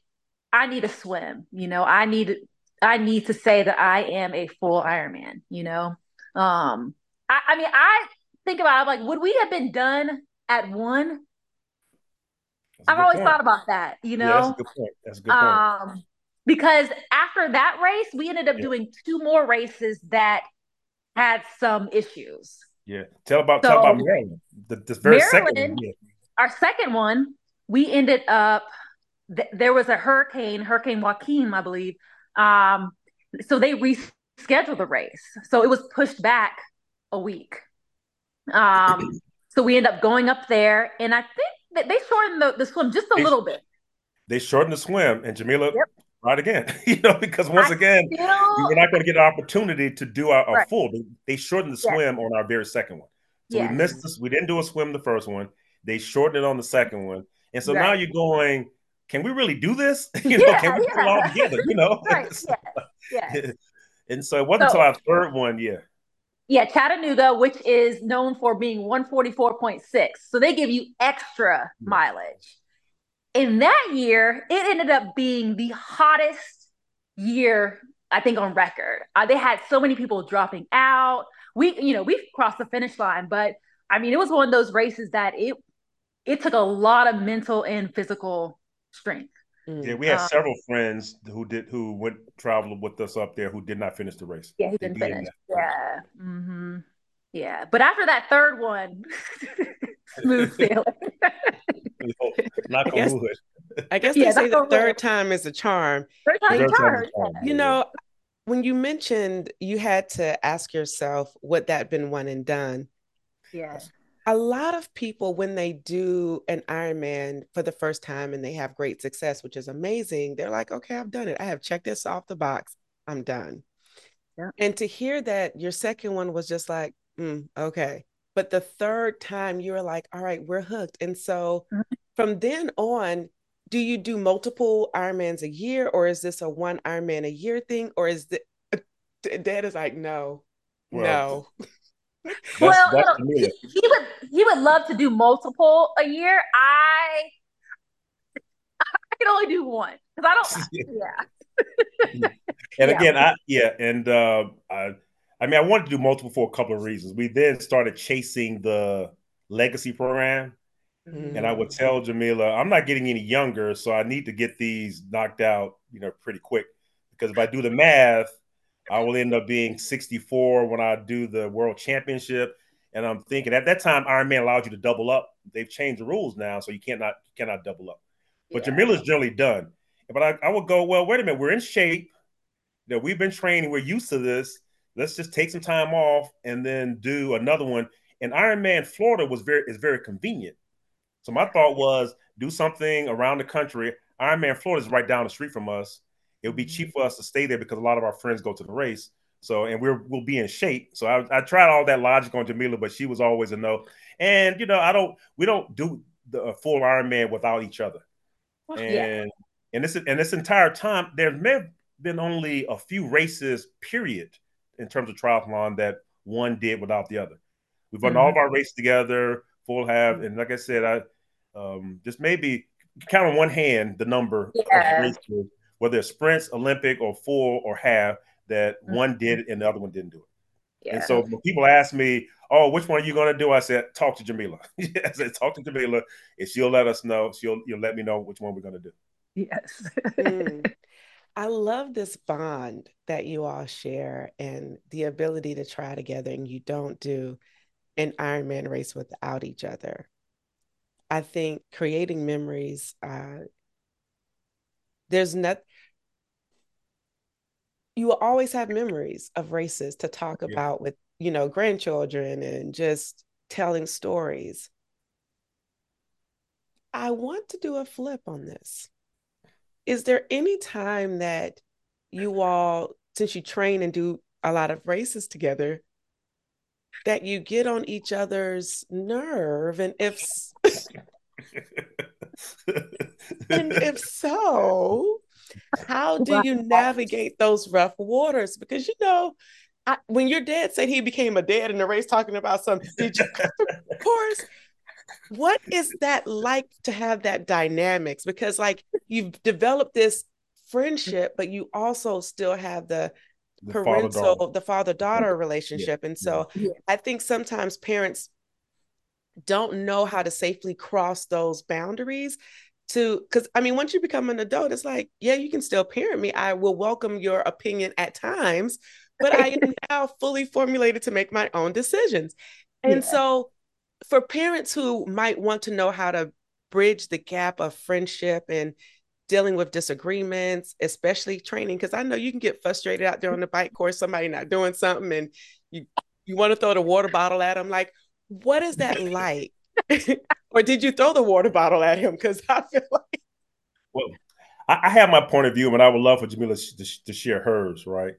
I need to swim, you know, I need I need to say that I am a full Ironman, you know. Um, I, I mean, I think about it, I'm like, would we have been done at one? I've always point. thought about that, you know. Yeah, that's a good point. That's a good point. Um, because after that race, we ended up yeah. doing two more races that had some issues. Yeah, tell about so, about Maryland. The, the very Maryland, second one. Yeah. Our second one, we ended up. Th- there was a hurricane, Hurricane Joaquin, I believe. Um, so they rescheduled the race, so it was pushed back a week. Um, so we end up going up there, and I think that they shortened the, the swim just a they, little bit. They shortened the swim, and Jamila yep right again. you know, because once I again, we were not going to get an opportunity to do our, right. full. They, they, shortened the swim yes. on our very second one. So yes. we missed this. We didn't do a swim the first one. They shortened it on the second one. And so right. now you're going, can we really do this? you know, yeah, can we yeah. pull all together? You know? right. Yeah. yeah. and so it wasn't so, until our third one, yeah. Yeah, Chattanooga, which is known for being 144.6. So they give you extra mm. mileage in that year, it ended up being the hottest year, I think, on record. Uh, they had so many people dropping out. We, you know, we crossed the finish line, but I mean, it was one of those races that it it took a lot of mental and physical strength. Mm. Yeah, we had um, several friends who did who went travel with us up there who did not finish the race. Yeah, he didn't finish. Yeah. Mm-hmm. Yeah. But after that third one, smooth sailing. Knock I guess, wood. I guess yeah, they say the third time is a charm. Third time is a charm. You know, when you mentioned you had to ask yourself would that been one and done. Yeah. A lot of people, when they do an Ironman for the first time and they have great success, which is amazing, they're like, okay, I've done it. I have checked this off the box. I'm done. Yeah. And to hear that your second one was just like, mm, okay. But the third time you were like, all right, we're hooked. And so mm-hmm. from then on, do you do multiple Ironmans a year or is this a one Ironman a year thing? Or is the dad is like, no, well, no. That's, well, that's he, he, would he would love to do multiple a year. I I can only do one because I don't. yeah. and yeah. again, I yeah, and uh, I I mean, I wanted to do multiple for a couple of reasons. We then started chasing the legacy program. Mm-hmm. And I would tell Jamila, I'm not getting any younger, so I need to get these knocked out, you know, pretty quick. Because if I do the math, I will end up being 64 when I do the world championship. And I'm thinking at that time, Iron Man allowed you to double up. They've changed the rules now, so you cannot you cannot double up. But yeah. Jamila's generally done. But I, I would go, well, wait a minute, we're in shape. That we've been training, we're used to this. Let's just take some time off and then do another one. And Ironman Florida was very is very convenient. So my thought was do something around the country. Ironman Florida is right down the street from us. It would be cheap for us to stay there because a lot of our friends go to the race. So and we're we'll be in shape. So I, I tried all that logic on Jamila, but she was always a no. And you know, I don't we don't do the full Ironman without each other. And yeah. and this and this entire time there may have been only a few races, period, in terms of triathlon that one did without the other. We've run mm-hmm. all of our races together, full half, and like I said, I um, just maybe count on one hand the number yeah. of races, whether it's sprints, Olympic, or full or half, that mm-hmm. one did and the other one didn't do it. Yeah. And so when people ask me, "Oh, which one are you going to do?" I said, "Talk to Jamila." I said, "Talk to Jamila, and she'll let us know. She'll you'll let me know which one we're going to do." Yes. I love this bond that you all share and the ability to try together, and you don't do an Ironman race without each other. I think creating memories. Uh, there's not you will always have memories of races to talk yeah. about with you know grandchildren and just telling stories i want to do a flip on this is there any time that you all since you train and do a lot of races together that you get on each other's nerve? And if and if so how do you navigate those rough waters? Because you know, I, when your dad said he became a dad in the race, talking about some, did you, of course, what is that like to have that dynamics? Because like you've developed this friendship, but you also still have the, the parental, father the father daughter relationship. Yeah. And so yeah. I think sometimes parents don't know how to safely cross those boundaries to because I mean, once you become an adult, it's like, yeah, you can still parent me. I will welcome your opinion at times, but I am now fully formulated to make my own decisions. And yeah. so for parents who might want to know how to bridge the gap of friendship and dealing with disagreements, especially training, because I know you can get frustrated out there on the bike course, somebody not doing something and you you want to throw the water bottle at them. Like, what is that like? or did you throw the water bottle at him? Because I feel like. Well, I, I, have my point of view, and I would love for Jamila to, to share hers, right?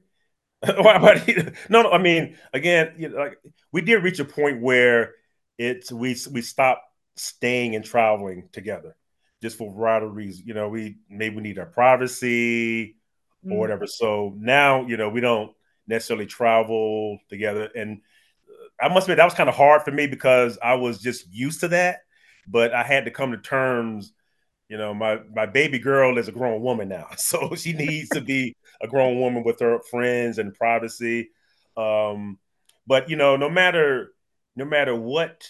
no, no, I mean, again, you know, like we did reach a point where it's we we stopped staying and traveling together, just for a variety of reasons. You know, we maybe we need our privacy or mm. whatever. So now, you know, we don't necessarily travel together, and I must admit that was kind of hard for me because I was just used to that, but I had to come to terms. You know, my my baby girl is a grown woman now, so she needs to be a grown woman with her friends and privacy. Um, but you know, no matter no matter what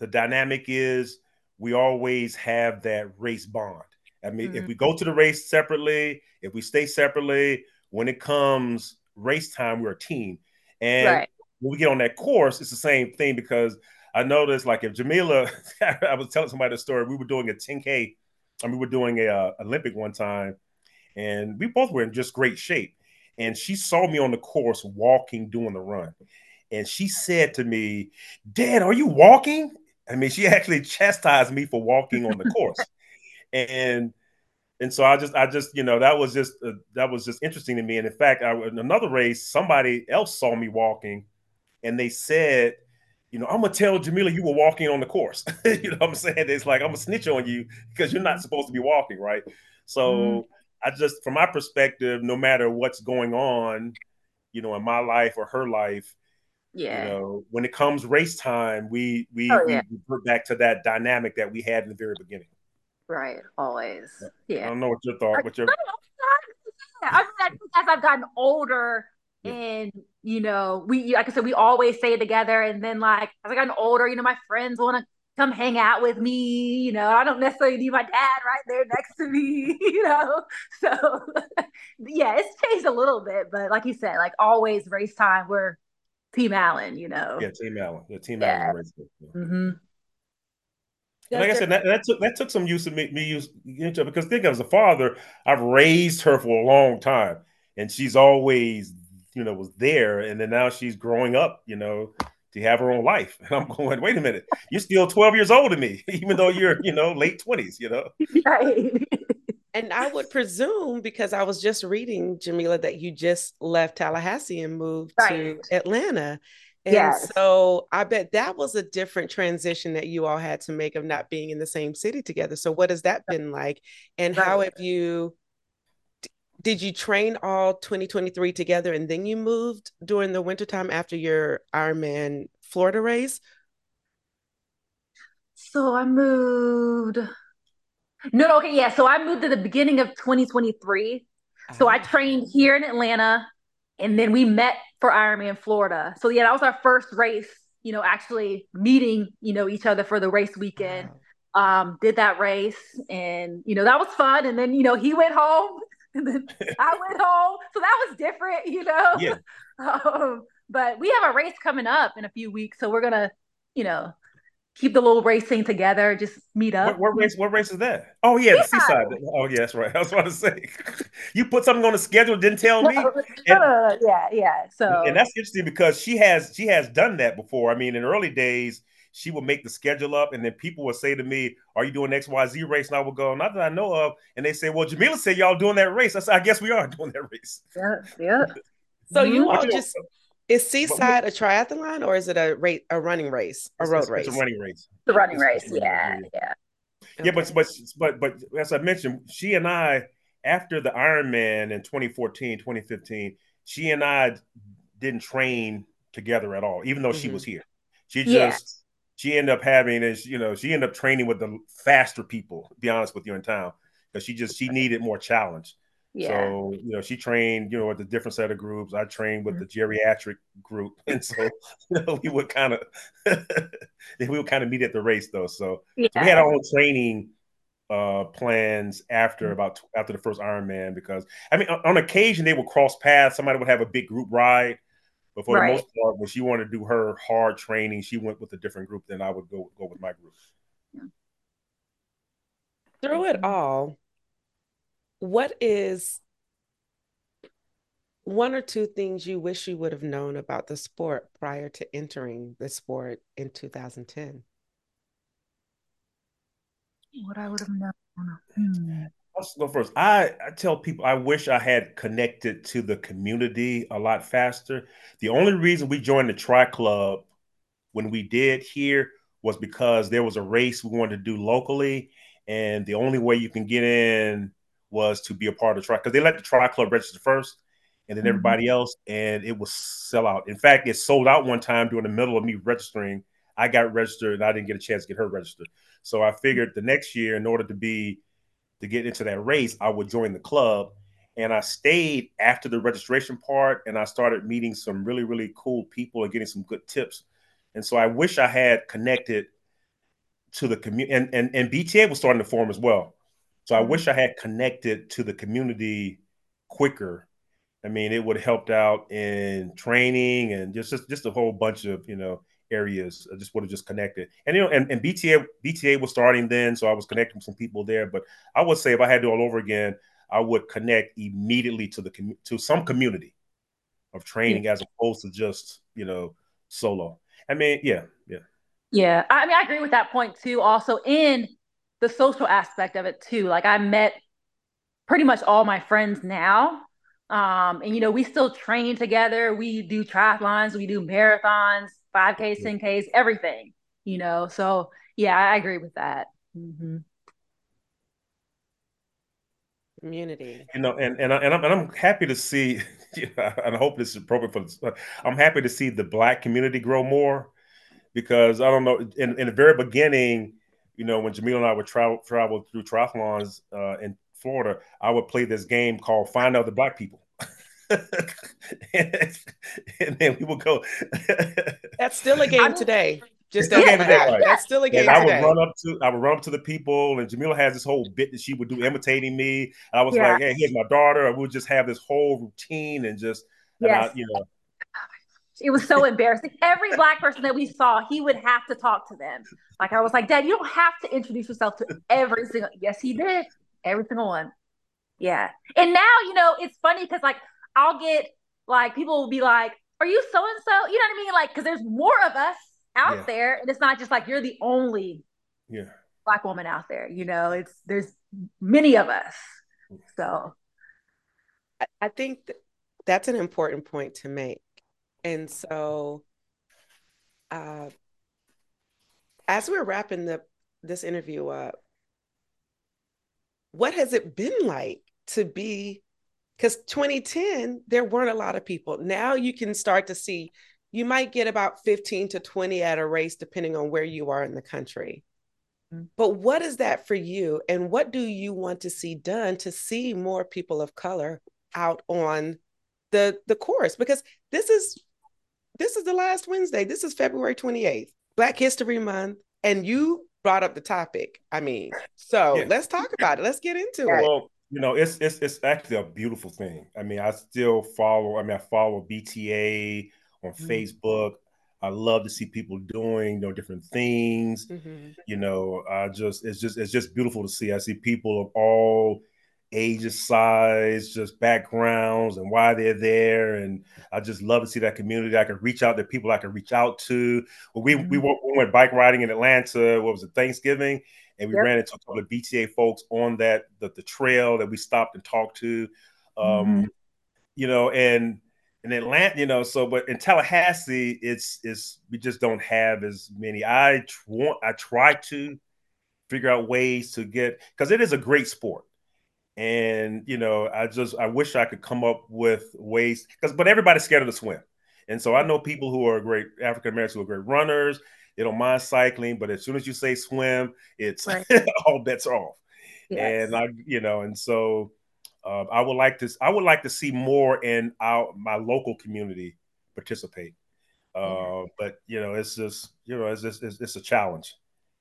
the dynamic is, we always have that race bond. I mean, mm-hmm. if we go to the race separately, if we stay separately, when it comes race time, we're a team. And right when we get on that course, it's the same thing because I noticed like if Jamila, I was telling somebody the story, we were doing a 10K, I mean, we were doing a uh, Olympic one time, and we both were in just great shape. And she saw me on the course walking, doing the run. And she said to me, Dad, are you walking? I mean, she actually chastised me for walking on the course. and and so I just, I just, you know, that was just, uh, that was just interesting to me. And in fact, I, in another race, somebody else saw me walking, and they said, you know, I'm gonna tell Jamila you were walking on the course. you know what I'm saying? It's like I'm gonna snitch on you because you're not supposed to be walking, right? So mm-hmm. I just from my perspective, no matter what's going on, you know, in my life or her life, yeah. You know, when it comes race time, we we, oh, yeah. we revert back to that dynamic that we had in the very beginning. Right, always. Yeah. I don't know what your thought, what your I mean, as I've gotten older, yeah. And you know, we like I said, we always stay together. And then like as I gotten older, you know, my friends want to come hang out with me. You know, I don't necessarily need my dad right there next to me. You know, so yeah, it's changed a little bit, but like you said, like always, race time, we're Team Allen, you know. Yeah, Team Allen. Yeah, Team Yeah. Allen. race. Yeah. hmm And like I said, that, that took that took some use of me, me use into because think as a father, I've raised her for a long time, and she's always you know was there, and then now she's growing up, you know, to have her own life. And I'm going, wait a minute, you're still 12 years older than me, even though you're you know late 20s, you know. Right. And I would presume because I was just reading, Jamila, that you just left Tallahassee and moved Right. to Atlanta. And Yes. so I bet that was a different transition that you all had to make of not being in the same city together. So what has that been like? And how have you did you train all 2023 together and then you moved during the wintertime after your Ironman Florida race? So I moved. No, no, okay, yeah. So I moved to the beginning of 2023. So I Ah. trained here in Atlanta, and then we met for Ironman Florida. So yeah, that was our first race. You know, actually meeting you know each other for the race weekend. Wow. Um, did that race, and you know that was fun. And then you know he went home, and then I went home. So that was different. You know. Yeah. Um, but we have a race coming up in a few weeks, so we're gonna, you know, keep the little racing together. Just meet up. What, what race? What race is that? Oh yeah, the Seaside. seaside. Oh yeah, that's right. I was about to say, you put something on the schedule, didn't tell me. No, no, no, no, yeah, yeah. So and that's interesting because she has she has done that before. I mean, in early days, she would make the schedule up, and then people would say to me, "Are you doing X Y Z race?" And I would go, "Not that I know of." And they say, "Well, Jamila said y'all doing that race." I said, "I guess we are doing that race." yeah, yeah. So you Mhm. all you know, just is Seaside a triathlon or is it a rate a running race, a road it's- race? It's a running race. The running It's- race, it's running yeah, race. yeah. Yeah, but but but but as I mentioned, she and I after the Ironman in 2014, 2015, she and I didn't train together at all, even though she Mhm. was here. She Yeah. just she ended up having is you know she ended up training with the faster people. To be honest with you, in town because she just she needed more challenge. Yeah. So you know she trained you know with a different set of groups. I trained with Mhm. the geriatric group, and so you know we would kind of we would kind of meet at the race though. So yeah. so we had our own training uh plans after Mhm. about after the first Ironman because I mean on, on occasion they would cross paths. Somebody would have a big group ride, but for Right. the most part, when she wanted to do her hard training, she went with a different group. than I would go go with my group. Through it Mhm. all, what is one or two things you wish you would have known about the sport prior to entering the sport in 2010? What I would have known. Hmm. Let's go first. I, I tell people I wish I had connected to the community a lot faster. The only reason we joined the Tri Club when we did here was because there was a race we wanted to do locally, and the only way you can get in was to be a part of the Tri because they let the Tri Club register first, and then Mhm. everybody else, and it was sell out. In fact, it sold out one time during the middle of me registering. I got registered, and I didn't get a chance to get her registered. So I figured the next year, in order to be to get into that race, I would join the club. And I stayed after the registration part and I started meeting some really, really cool people and getting some good tips. And so I wish I had connected to the community and, and, and BTA was starting to form as well. So I Mhm. wish I had connected to the community quicker. I mean, it would have helped out in training and just, just just a whole bunch of, you know, areas. I just would have just connected. And you know, and, and BTA BTA was starting then, so I was connecting with some people there. But I would say if I had to do all over again, I would connect immediately to the to some community of training as opposed to just you know solo. I mean, yeah, yeah. Yeah, I mean, I agree with that point too. Also, in the social aspect of it too, like I met pretty much all my friends now, um, and you know, we still train together. We do triathlons, we do marathons, five Ks, ten Ks, everything. You know, so yeah, I agree with that. Mm-hmm. Community. You know, and and, I, and I'm and I'm happy to see, you know, and I hope this is appropriate for. This, I'm happy to see the black community grow more because I don't know in, in the very beginning, you know, when Jamil and I would travel travel through triathlons uh, in Florida, I would play this game called Find Out the Black People. and, and then we would go. That's still a game today. Just It's still a game today, right. That's still a game And I would today. run up to I would run up to the people, and Jamila has this whole bit that she would do imitating me. And I was Yeah. like, "Hey, here's my daughter." And we would just have this whole routine and just, and I, you know, It was so embarrassing. Every black person that we saw, he would have to talk to them. Like I was like, Dad, you don't have to introduce yourself to every single. Yes, he did. Every single one. Yeah. And now, you know, it's funny because like I'll get like people will be like, Are you so and so? You know what I mean? Like, because there's more of us out yeah. there. And it's not just like you're the only yeah black woman out there. You know, it's there's many of us. So I think that's an important point to make. And so uh as we're wrapping the this interview up, what has it been like to be because 2010 there weren't a lot of people. Now you can start to see you might get about 15 to 20 at a race depending on where you are in the country. Mm-hmm. but what is that for you? And what do you want to see done to see more people of color out on the the course? Because this is this is the last wednesday this is february 28th black history month and you brought up the topic i mean so yeah. let's talk about it let's get into well, it well you know it's it's it's actually a beautiful thing i mean i still follow i mean i follow bta on mm-hmm. Facebook. I love to see people doing you know different things. Mm-hmm. You know, I just it's just it's just beautiful to see. I see people of all ages, size, just backgrounds, and why they're there. And I just love to see that community. I can reach out to people I can reach out to. Well, we mm-hmm. we, went, we went bike riding in Atlanta. What was it? Thanksgiving, and we yep. ran into a couple of BTA folks on that the, the trail that we stopped and talked to. Um, mm-hmm. You know, and in Atlanta, you know, so but in Tallahassee, it's it's we just don't have as many. I want I try to figure out ways to get because it is a great sport. And you know, I just I wish I could come up with ways because but everybody's scared of the swim. And so I know people who are great African Americans who are great runners, they don't mind cycling, but as soon as you say swim, it's right. all bets are off. Yes. And I, you know, and so uh, I would like to I would like to see more in our my local community participate. Uh, mm-hmm. But you know, it's just you know, it's just it's, it's a challenge.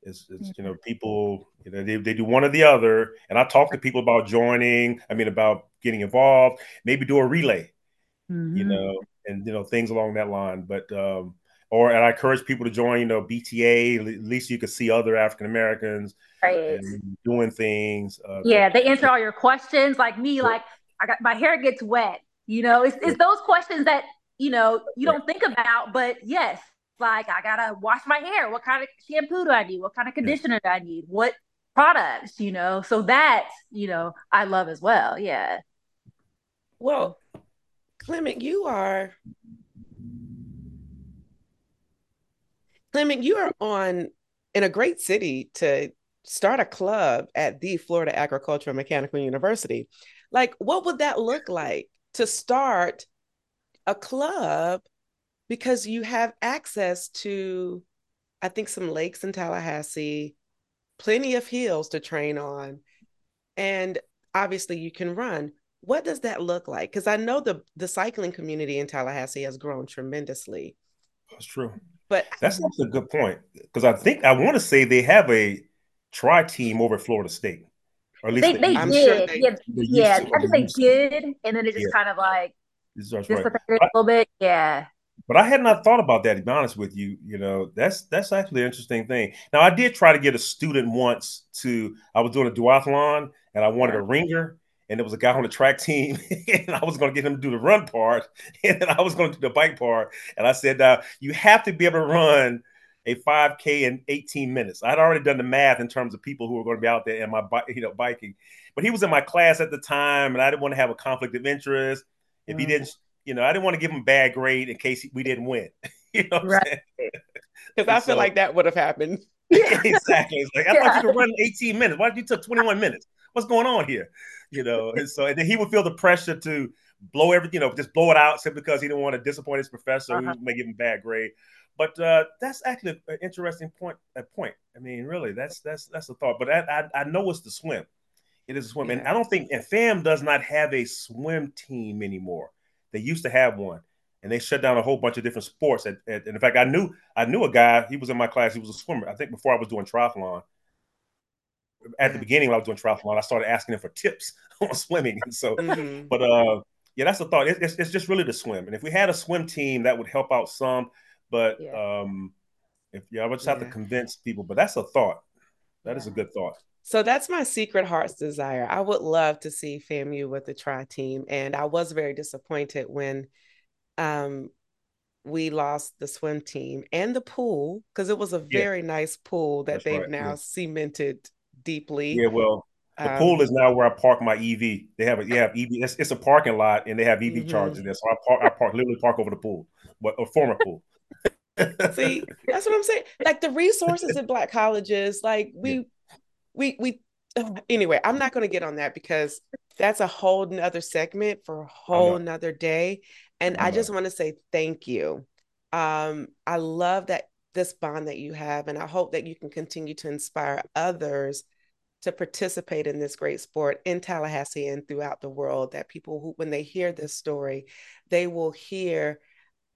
It's, it's you know, mm-hmm. people you know they, they do one or the other, and I talk to people about joining. I mean, about getting involved, maybe do a relay, mm-hmm. you know, and you know things along that line. But um, or and I encourage people to join, you know, BTA. At least you can see other African Americans right. doing things. Uh, yeah, they answer all your questions. Like me, like I got my hair gets wet. You know, it's, it's those questions that you know you don't think about, but yes, like I gotta wash my hair. What kind of shampoo do I need? What kind of conditioner do I need? What products? You know, so that you know I love as well. Yeah. Well, Clement, you are Clement, you are on in a great city to start a club at the Florida Agricultural Mechanical University. Like, what would that look like to start a club because you have access to, I think, some lakes in Tallahassee, plenty of hills to train on, and obviously you can run. What does that look like? Because I know the the cycling community in Tallahassee has grown tremendously. That's true. But that's also a good point because I think I want to say they have a tri team over at Florida State. Or at least they, they, they did. Sure they, yeah, yeah. I think they did, and then it just yeah. kind of like just right. a little bit. Yeah. But I had not thought about that. To be honest with you, you know, that's that's actually an interesting thing. Now, I did try to get a student once to. I was doing a duathlon, and I wanted a ringer, and there was a guy on the track team, and I was going to get him to do the run part, and then I was going to do the bike part. And I said, uh, "You have to be able to run a 5K in 18 minutes. I'd already done the math in terms of people who were going to be out there in my you know biking. But he was in my class at the time, and I didn't want to have a conflict of interest. If mm. he didn't, you know, I didn't want to give him a bad grade in case we didn't win. you know, right? Because I so, feel like that would have happened. exactly. It's like I yeah. thought you could run 18 minutes. Why did you took 21 minutes? What's going on here? You know, and so and then he would feel the pressure to blow everything, you know, just blow it out simply because he didn't want to disappoint his professor uh-huh. who may give him a bad grade. But uh, that's actually an interesting point. A point. I mean, really, that's that's that's a thought. But I, I, I know it's the swim. It is a swim, yeah. and I don't think and FAMU does not have a swim team anymore. They used to have one, and they shut down a whole bunch of different sports. At, at, and in fact, I knew I knew a guy. He was in my class. He was a swimmer. I think before I was doing triathlon. At the beginning, when I was doing triathlon, I started asking him for tips on swimming. And so, mm-hmm. but uh, yeah, that's the thought. It, it's, it's just really the swim. And if we had a swim team, that would help out some. But yeah. um, if yeah, I would just have to convince people. But that's a thought. That yeah. is a good thought. So that's my secret heart's desire. I would love to see FAMU with the tri team, and I was very disappointed when um, we lost the swim team and the pool because it was a very yeah. nice pool that that's they've right. now yeah. cemented deeply. Yeah, well, the um, pool is now where I park my EV. They have a yeah EV. It's, it's a parking lot, and they have EV mm-hmm. chargers there. So I park I park literally park over the pool, but a former pool. See, that's what I'm saying. Like the resources in black colleges, like we, yeah. We, we. Anyway, I'm not going to get on that because that's a whole nother segment for a whole nother day. And I, I just want to say thank you. Um, I love that this bond that you have, and I hope that you can continue to inspire others to participate in this great sport in Tallahassee and throughout the world. That people who, when they hear this story, they will hear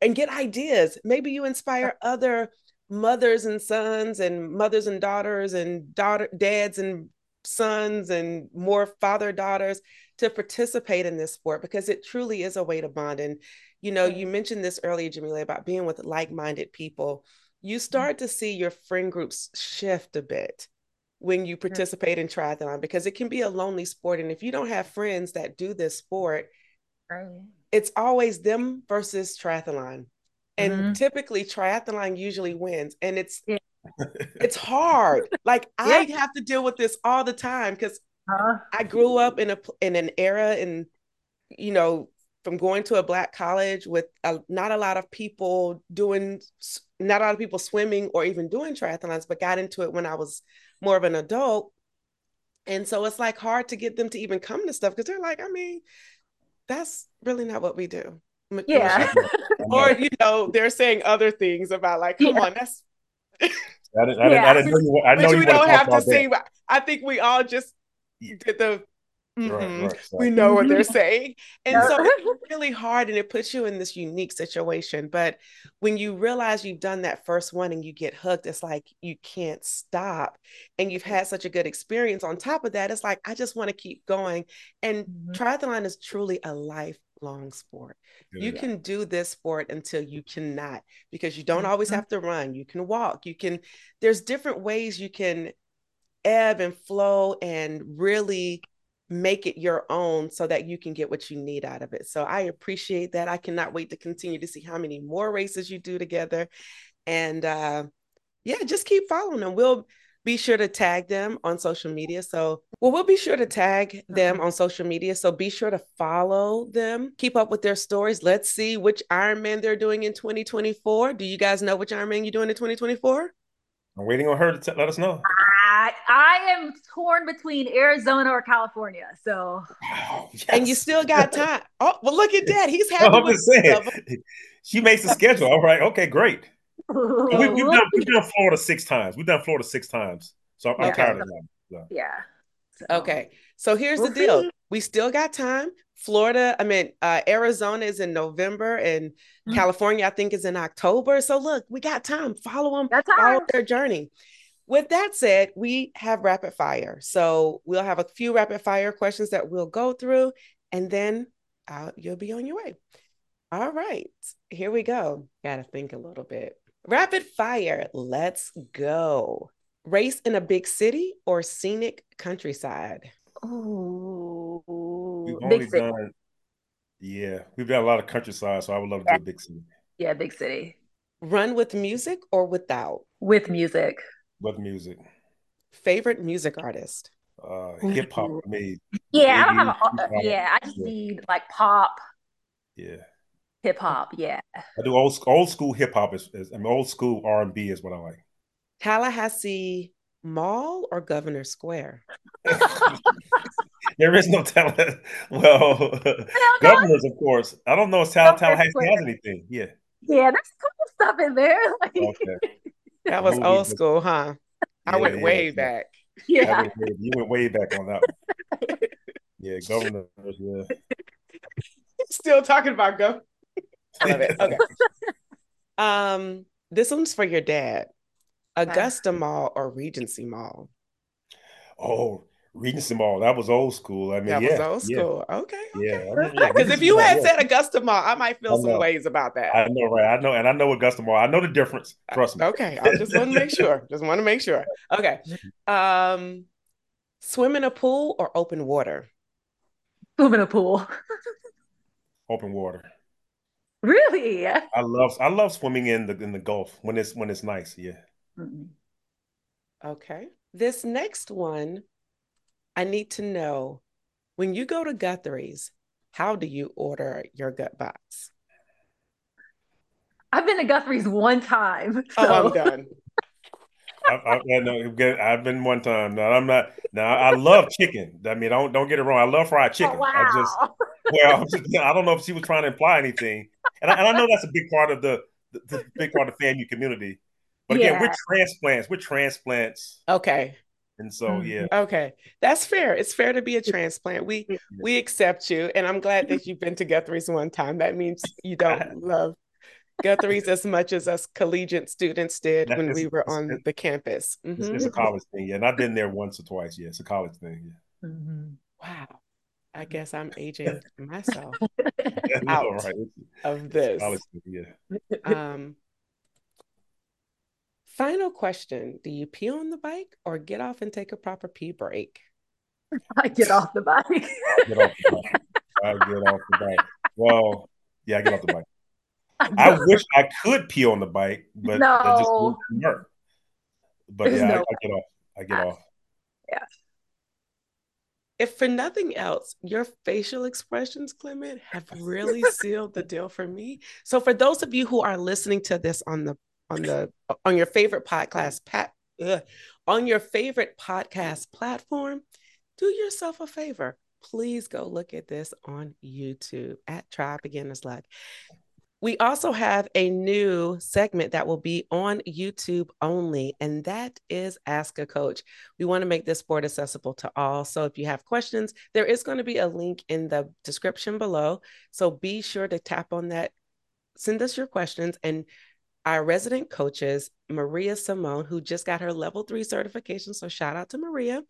and get ideas. Maybe you inspire other mothers and sons and mothers and daughters and daughter dads and sons and more father daughters to participate in this sport because it truly is a way to bond. And you know you mentioned this earlier jamila about being with like-minded people. You mm-hmm. start to see your friend groups shift a bit when you participate in triathlon because it can be a lonely sport. And if you don't have friends that do this sport it's always them versus triathlon and mm-hmm. typically triathlon usually wins and it's yeah. it's hard like yeah. i have to deal with this all the time because uh-huh. i grew up in a in an era and you know from going to a black college with a, not a lot of people doing not a lot of people swimming or even doing triathlons but got into it when i was more of an adult. And so it's like hard to get them to even come to stuff because they're like, I mean, that's really not what we do. Yeah. or, you know, they're saying other things about like, come yeah. on, that's I didn't, I didn't, yeah. I didn't know you, I know Which we don't have to say. I think we all just did the Mm-hmm. Right, right, we know what they're saying. And so it's really hard and it puts you in this unique situation. But when you realize you've done that first one and you get hooked, it's like you can't stop. And you've had such a good experience. On top of that, it's like, I just want to keep going. And mm-hmm. triathlon is truly a lifelong sport. Yeah. You can do this sport until you cannot because you don't always mm-hmm. have to run. You can walk. You can, there's different ways you can ebb and flow and really make it your own so that you can get what you need out of it. So I appreciate that. I cannot wait to continue to see how many more races you do together. And uh, yeah, just keep following them. We'll be sure to tag them on social media. So, well, we'll be sure to tag them mm-hmm. on social media. So be sure to follow them, keep up with their stories. Let's see which Ironman they're doing in 2024. Do you guys know which Ironman you're doing in 2024? I'm waiting on her to t- let us know. I, I am torn between Arizona or California. So, oh, yes. and you still got time. Oh, well, look at that. He's happy. I'm just saying. She makes the schedule. All right. Okay. Great. We, have done, we've done Florida six times. We've done Florida six times. So I'm, tired of that. So. Yeah. So. Okay. So here's we'll the deal. See. We still got time. Florida, I mean, uh, Arizona is in November and mm-hmm. California, I think, is in October. So look, we got time. Follow them, follow their journey. With that said, we have rapid fire. So we'll have a few rapid fire questions that we'll go through, and then uh, you'll be on your way. All right, here we go. Got to think a little bit. Rapid fire. Let's go. Race in a big city or scenic countryside? Oh, big city. Done, yeah, we've done a lot of countryside, so I would love to yeah. do a big city. Yeah, big city. Run with music or without? With music. With music. Favorite music artist? Uh, hip hop made. Yeah, I don't have a. Yeah, I just yeah. need like pop. Yeah. Hip hop, yeah. I do old old school hip hop is, is I mean, old school R and B is what I like. Tallahassee Mall or Governor Square? there is no talent. Well, governors, of course. I don't know if Tal- Tallahassee has anything. Yeah. Yeah, there's cool stuff in there. Like... Okay. That was old school, huh? I went yeah, way yeah. back. Yeah. you went way back on that one. yeah, governors, yeah. Still talking about go. I love it. Okay. um, this one's for your dad. Augusta Mall or Regency Mall? Oh, Regency Mall. That was old school. I mean, that yeah, was old school. Yeah. Okay. Yeah. Because if you had said Augusta Mall, I might feel some ways about that. I know, right? I know, and I know Augusta Mall. I know the difference. Trust me. Okay. I just want to make sure. Just want to make sure. Okay. Um, swim in a pool or open water? Swim in a pool. open water. Really? I love I love swimming in the in the Gulf when it's when it's nice. Yeah. Mm-hmm. Okay. This next one I need to know when you go to Guthrie's, how do you order your gut box? I've been to Guthrie's one time. So. Oh, I'm done. I, I, I've been one time. No, I'm not. Now I love chicken. I mean, don't don't get it wrong. I love fried chicken. Oh, wow. I just well, just, I don't know if she was trying to imply anything, and I, and I know that's a big part of the, the, the big part of the FAMU community. But again, yeah. we're transplants. We're transplants. Okay. And so, mm-hmm. yeah. Okay. That's fair. It's fair to be a transplant. We we accept you. And I'm glad that you've been to Guthrie's one time. That means you don't love Guthrie's as much as us collegiate students did that when is, we were on the campus. Mm-hmm. It's, it's, a mm-hmm. college thing. Yeah. And I've been there once or twice. Yeah. It's a college thing. Yeah. Mm-hmm. Wow. I guess I'm aging myself out right. of this. Yeah. Um, Final question Do you pee on the bike or get off and take a proper pee break? I get off the bike. I get off the bike. I get off the bike. Well, yeah, I get off the bike. I wish I could pee on the bike, but no. it just wouldn't work. But There's yeah, no I, I, get off. I get I, off. Yeah. If for nothing else, your facial expressions, Clement, have really sealed the deal for me. So, for those of you who are listening to this on the on the on your favorite podcast pat ugh, on your favorite podcast platform, do yourself a favor. Please go look at this on YouTube at Tri Beginner's Luck. We also have a new segment that will be on YouTube only, and that is Ask a Coach. We want to make this sport accessible to all. So if you have questions, there is going to be a link in the description below. So be sure to tap on that, send us your questions, and our resident coaches, Maria Simone, who just got her level three certification. So shout out to Maria.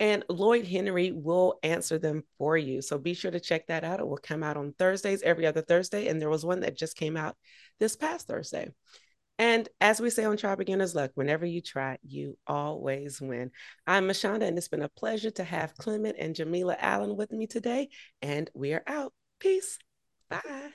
And Lloyd Henry will answer them for you. So be sure to check that out. It will come out on Thursdays, every other Thursday. And there was one that just came out this past Thursday. And as we say on Tri Beginner's Luck, whenever you try, you always win. I'm Michanda, and it's been a pleasure to have Clement and Jamila Allen with me today. And we are out. Peace. Bye.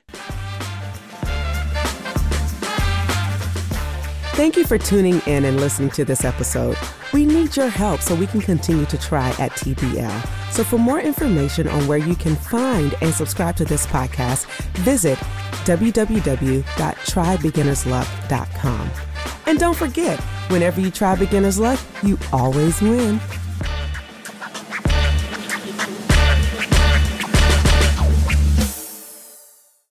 Thank you for tuning in and listening to this episode. We need your help so we can continue to try at TBL. So for more information on where you can find and subscribe to this podcast, visit www.tribeginnersluck.com. And don't forget, whenever you try beginner's luck, you always win.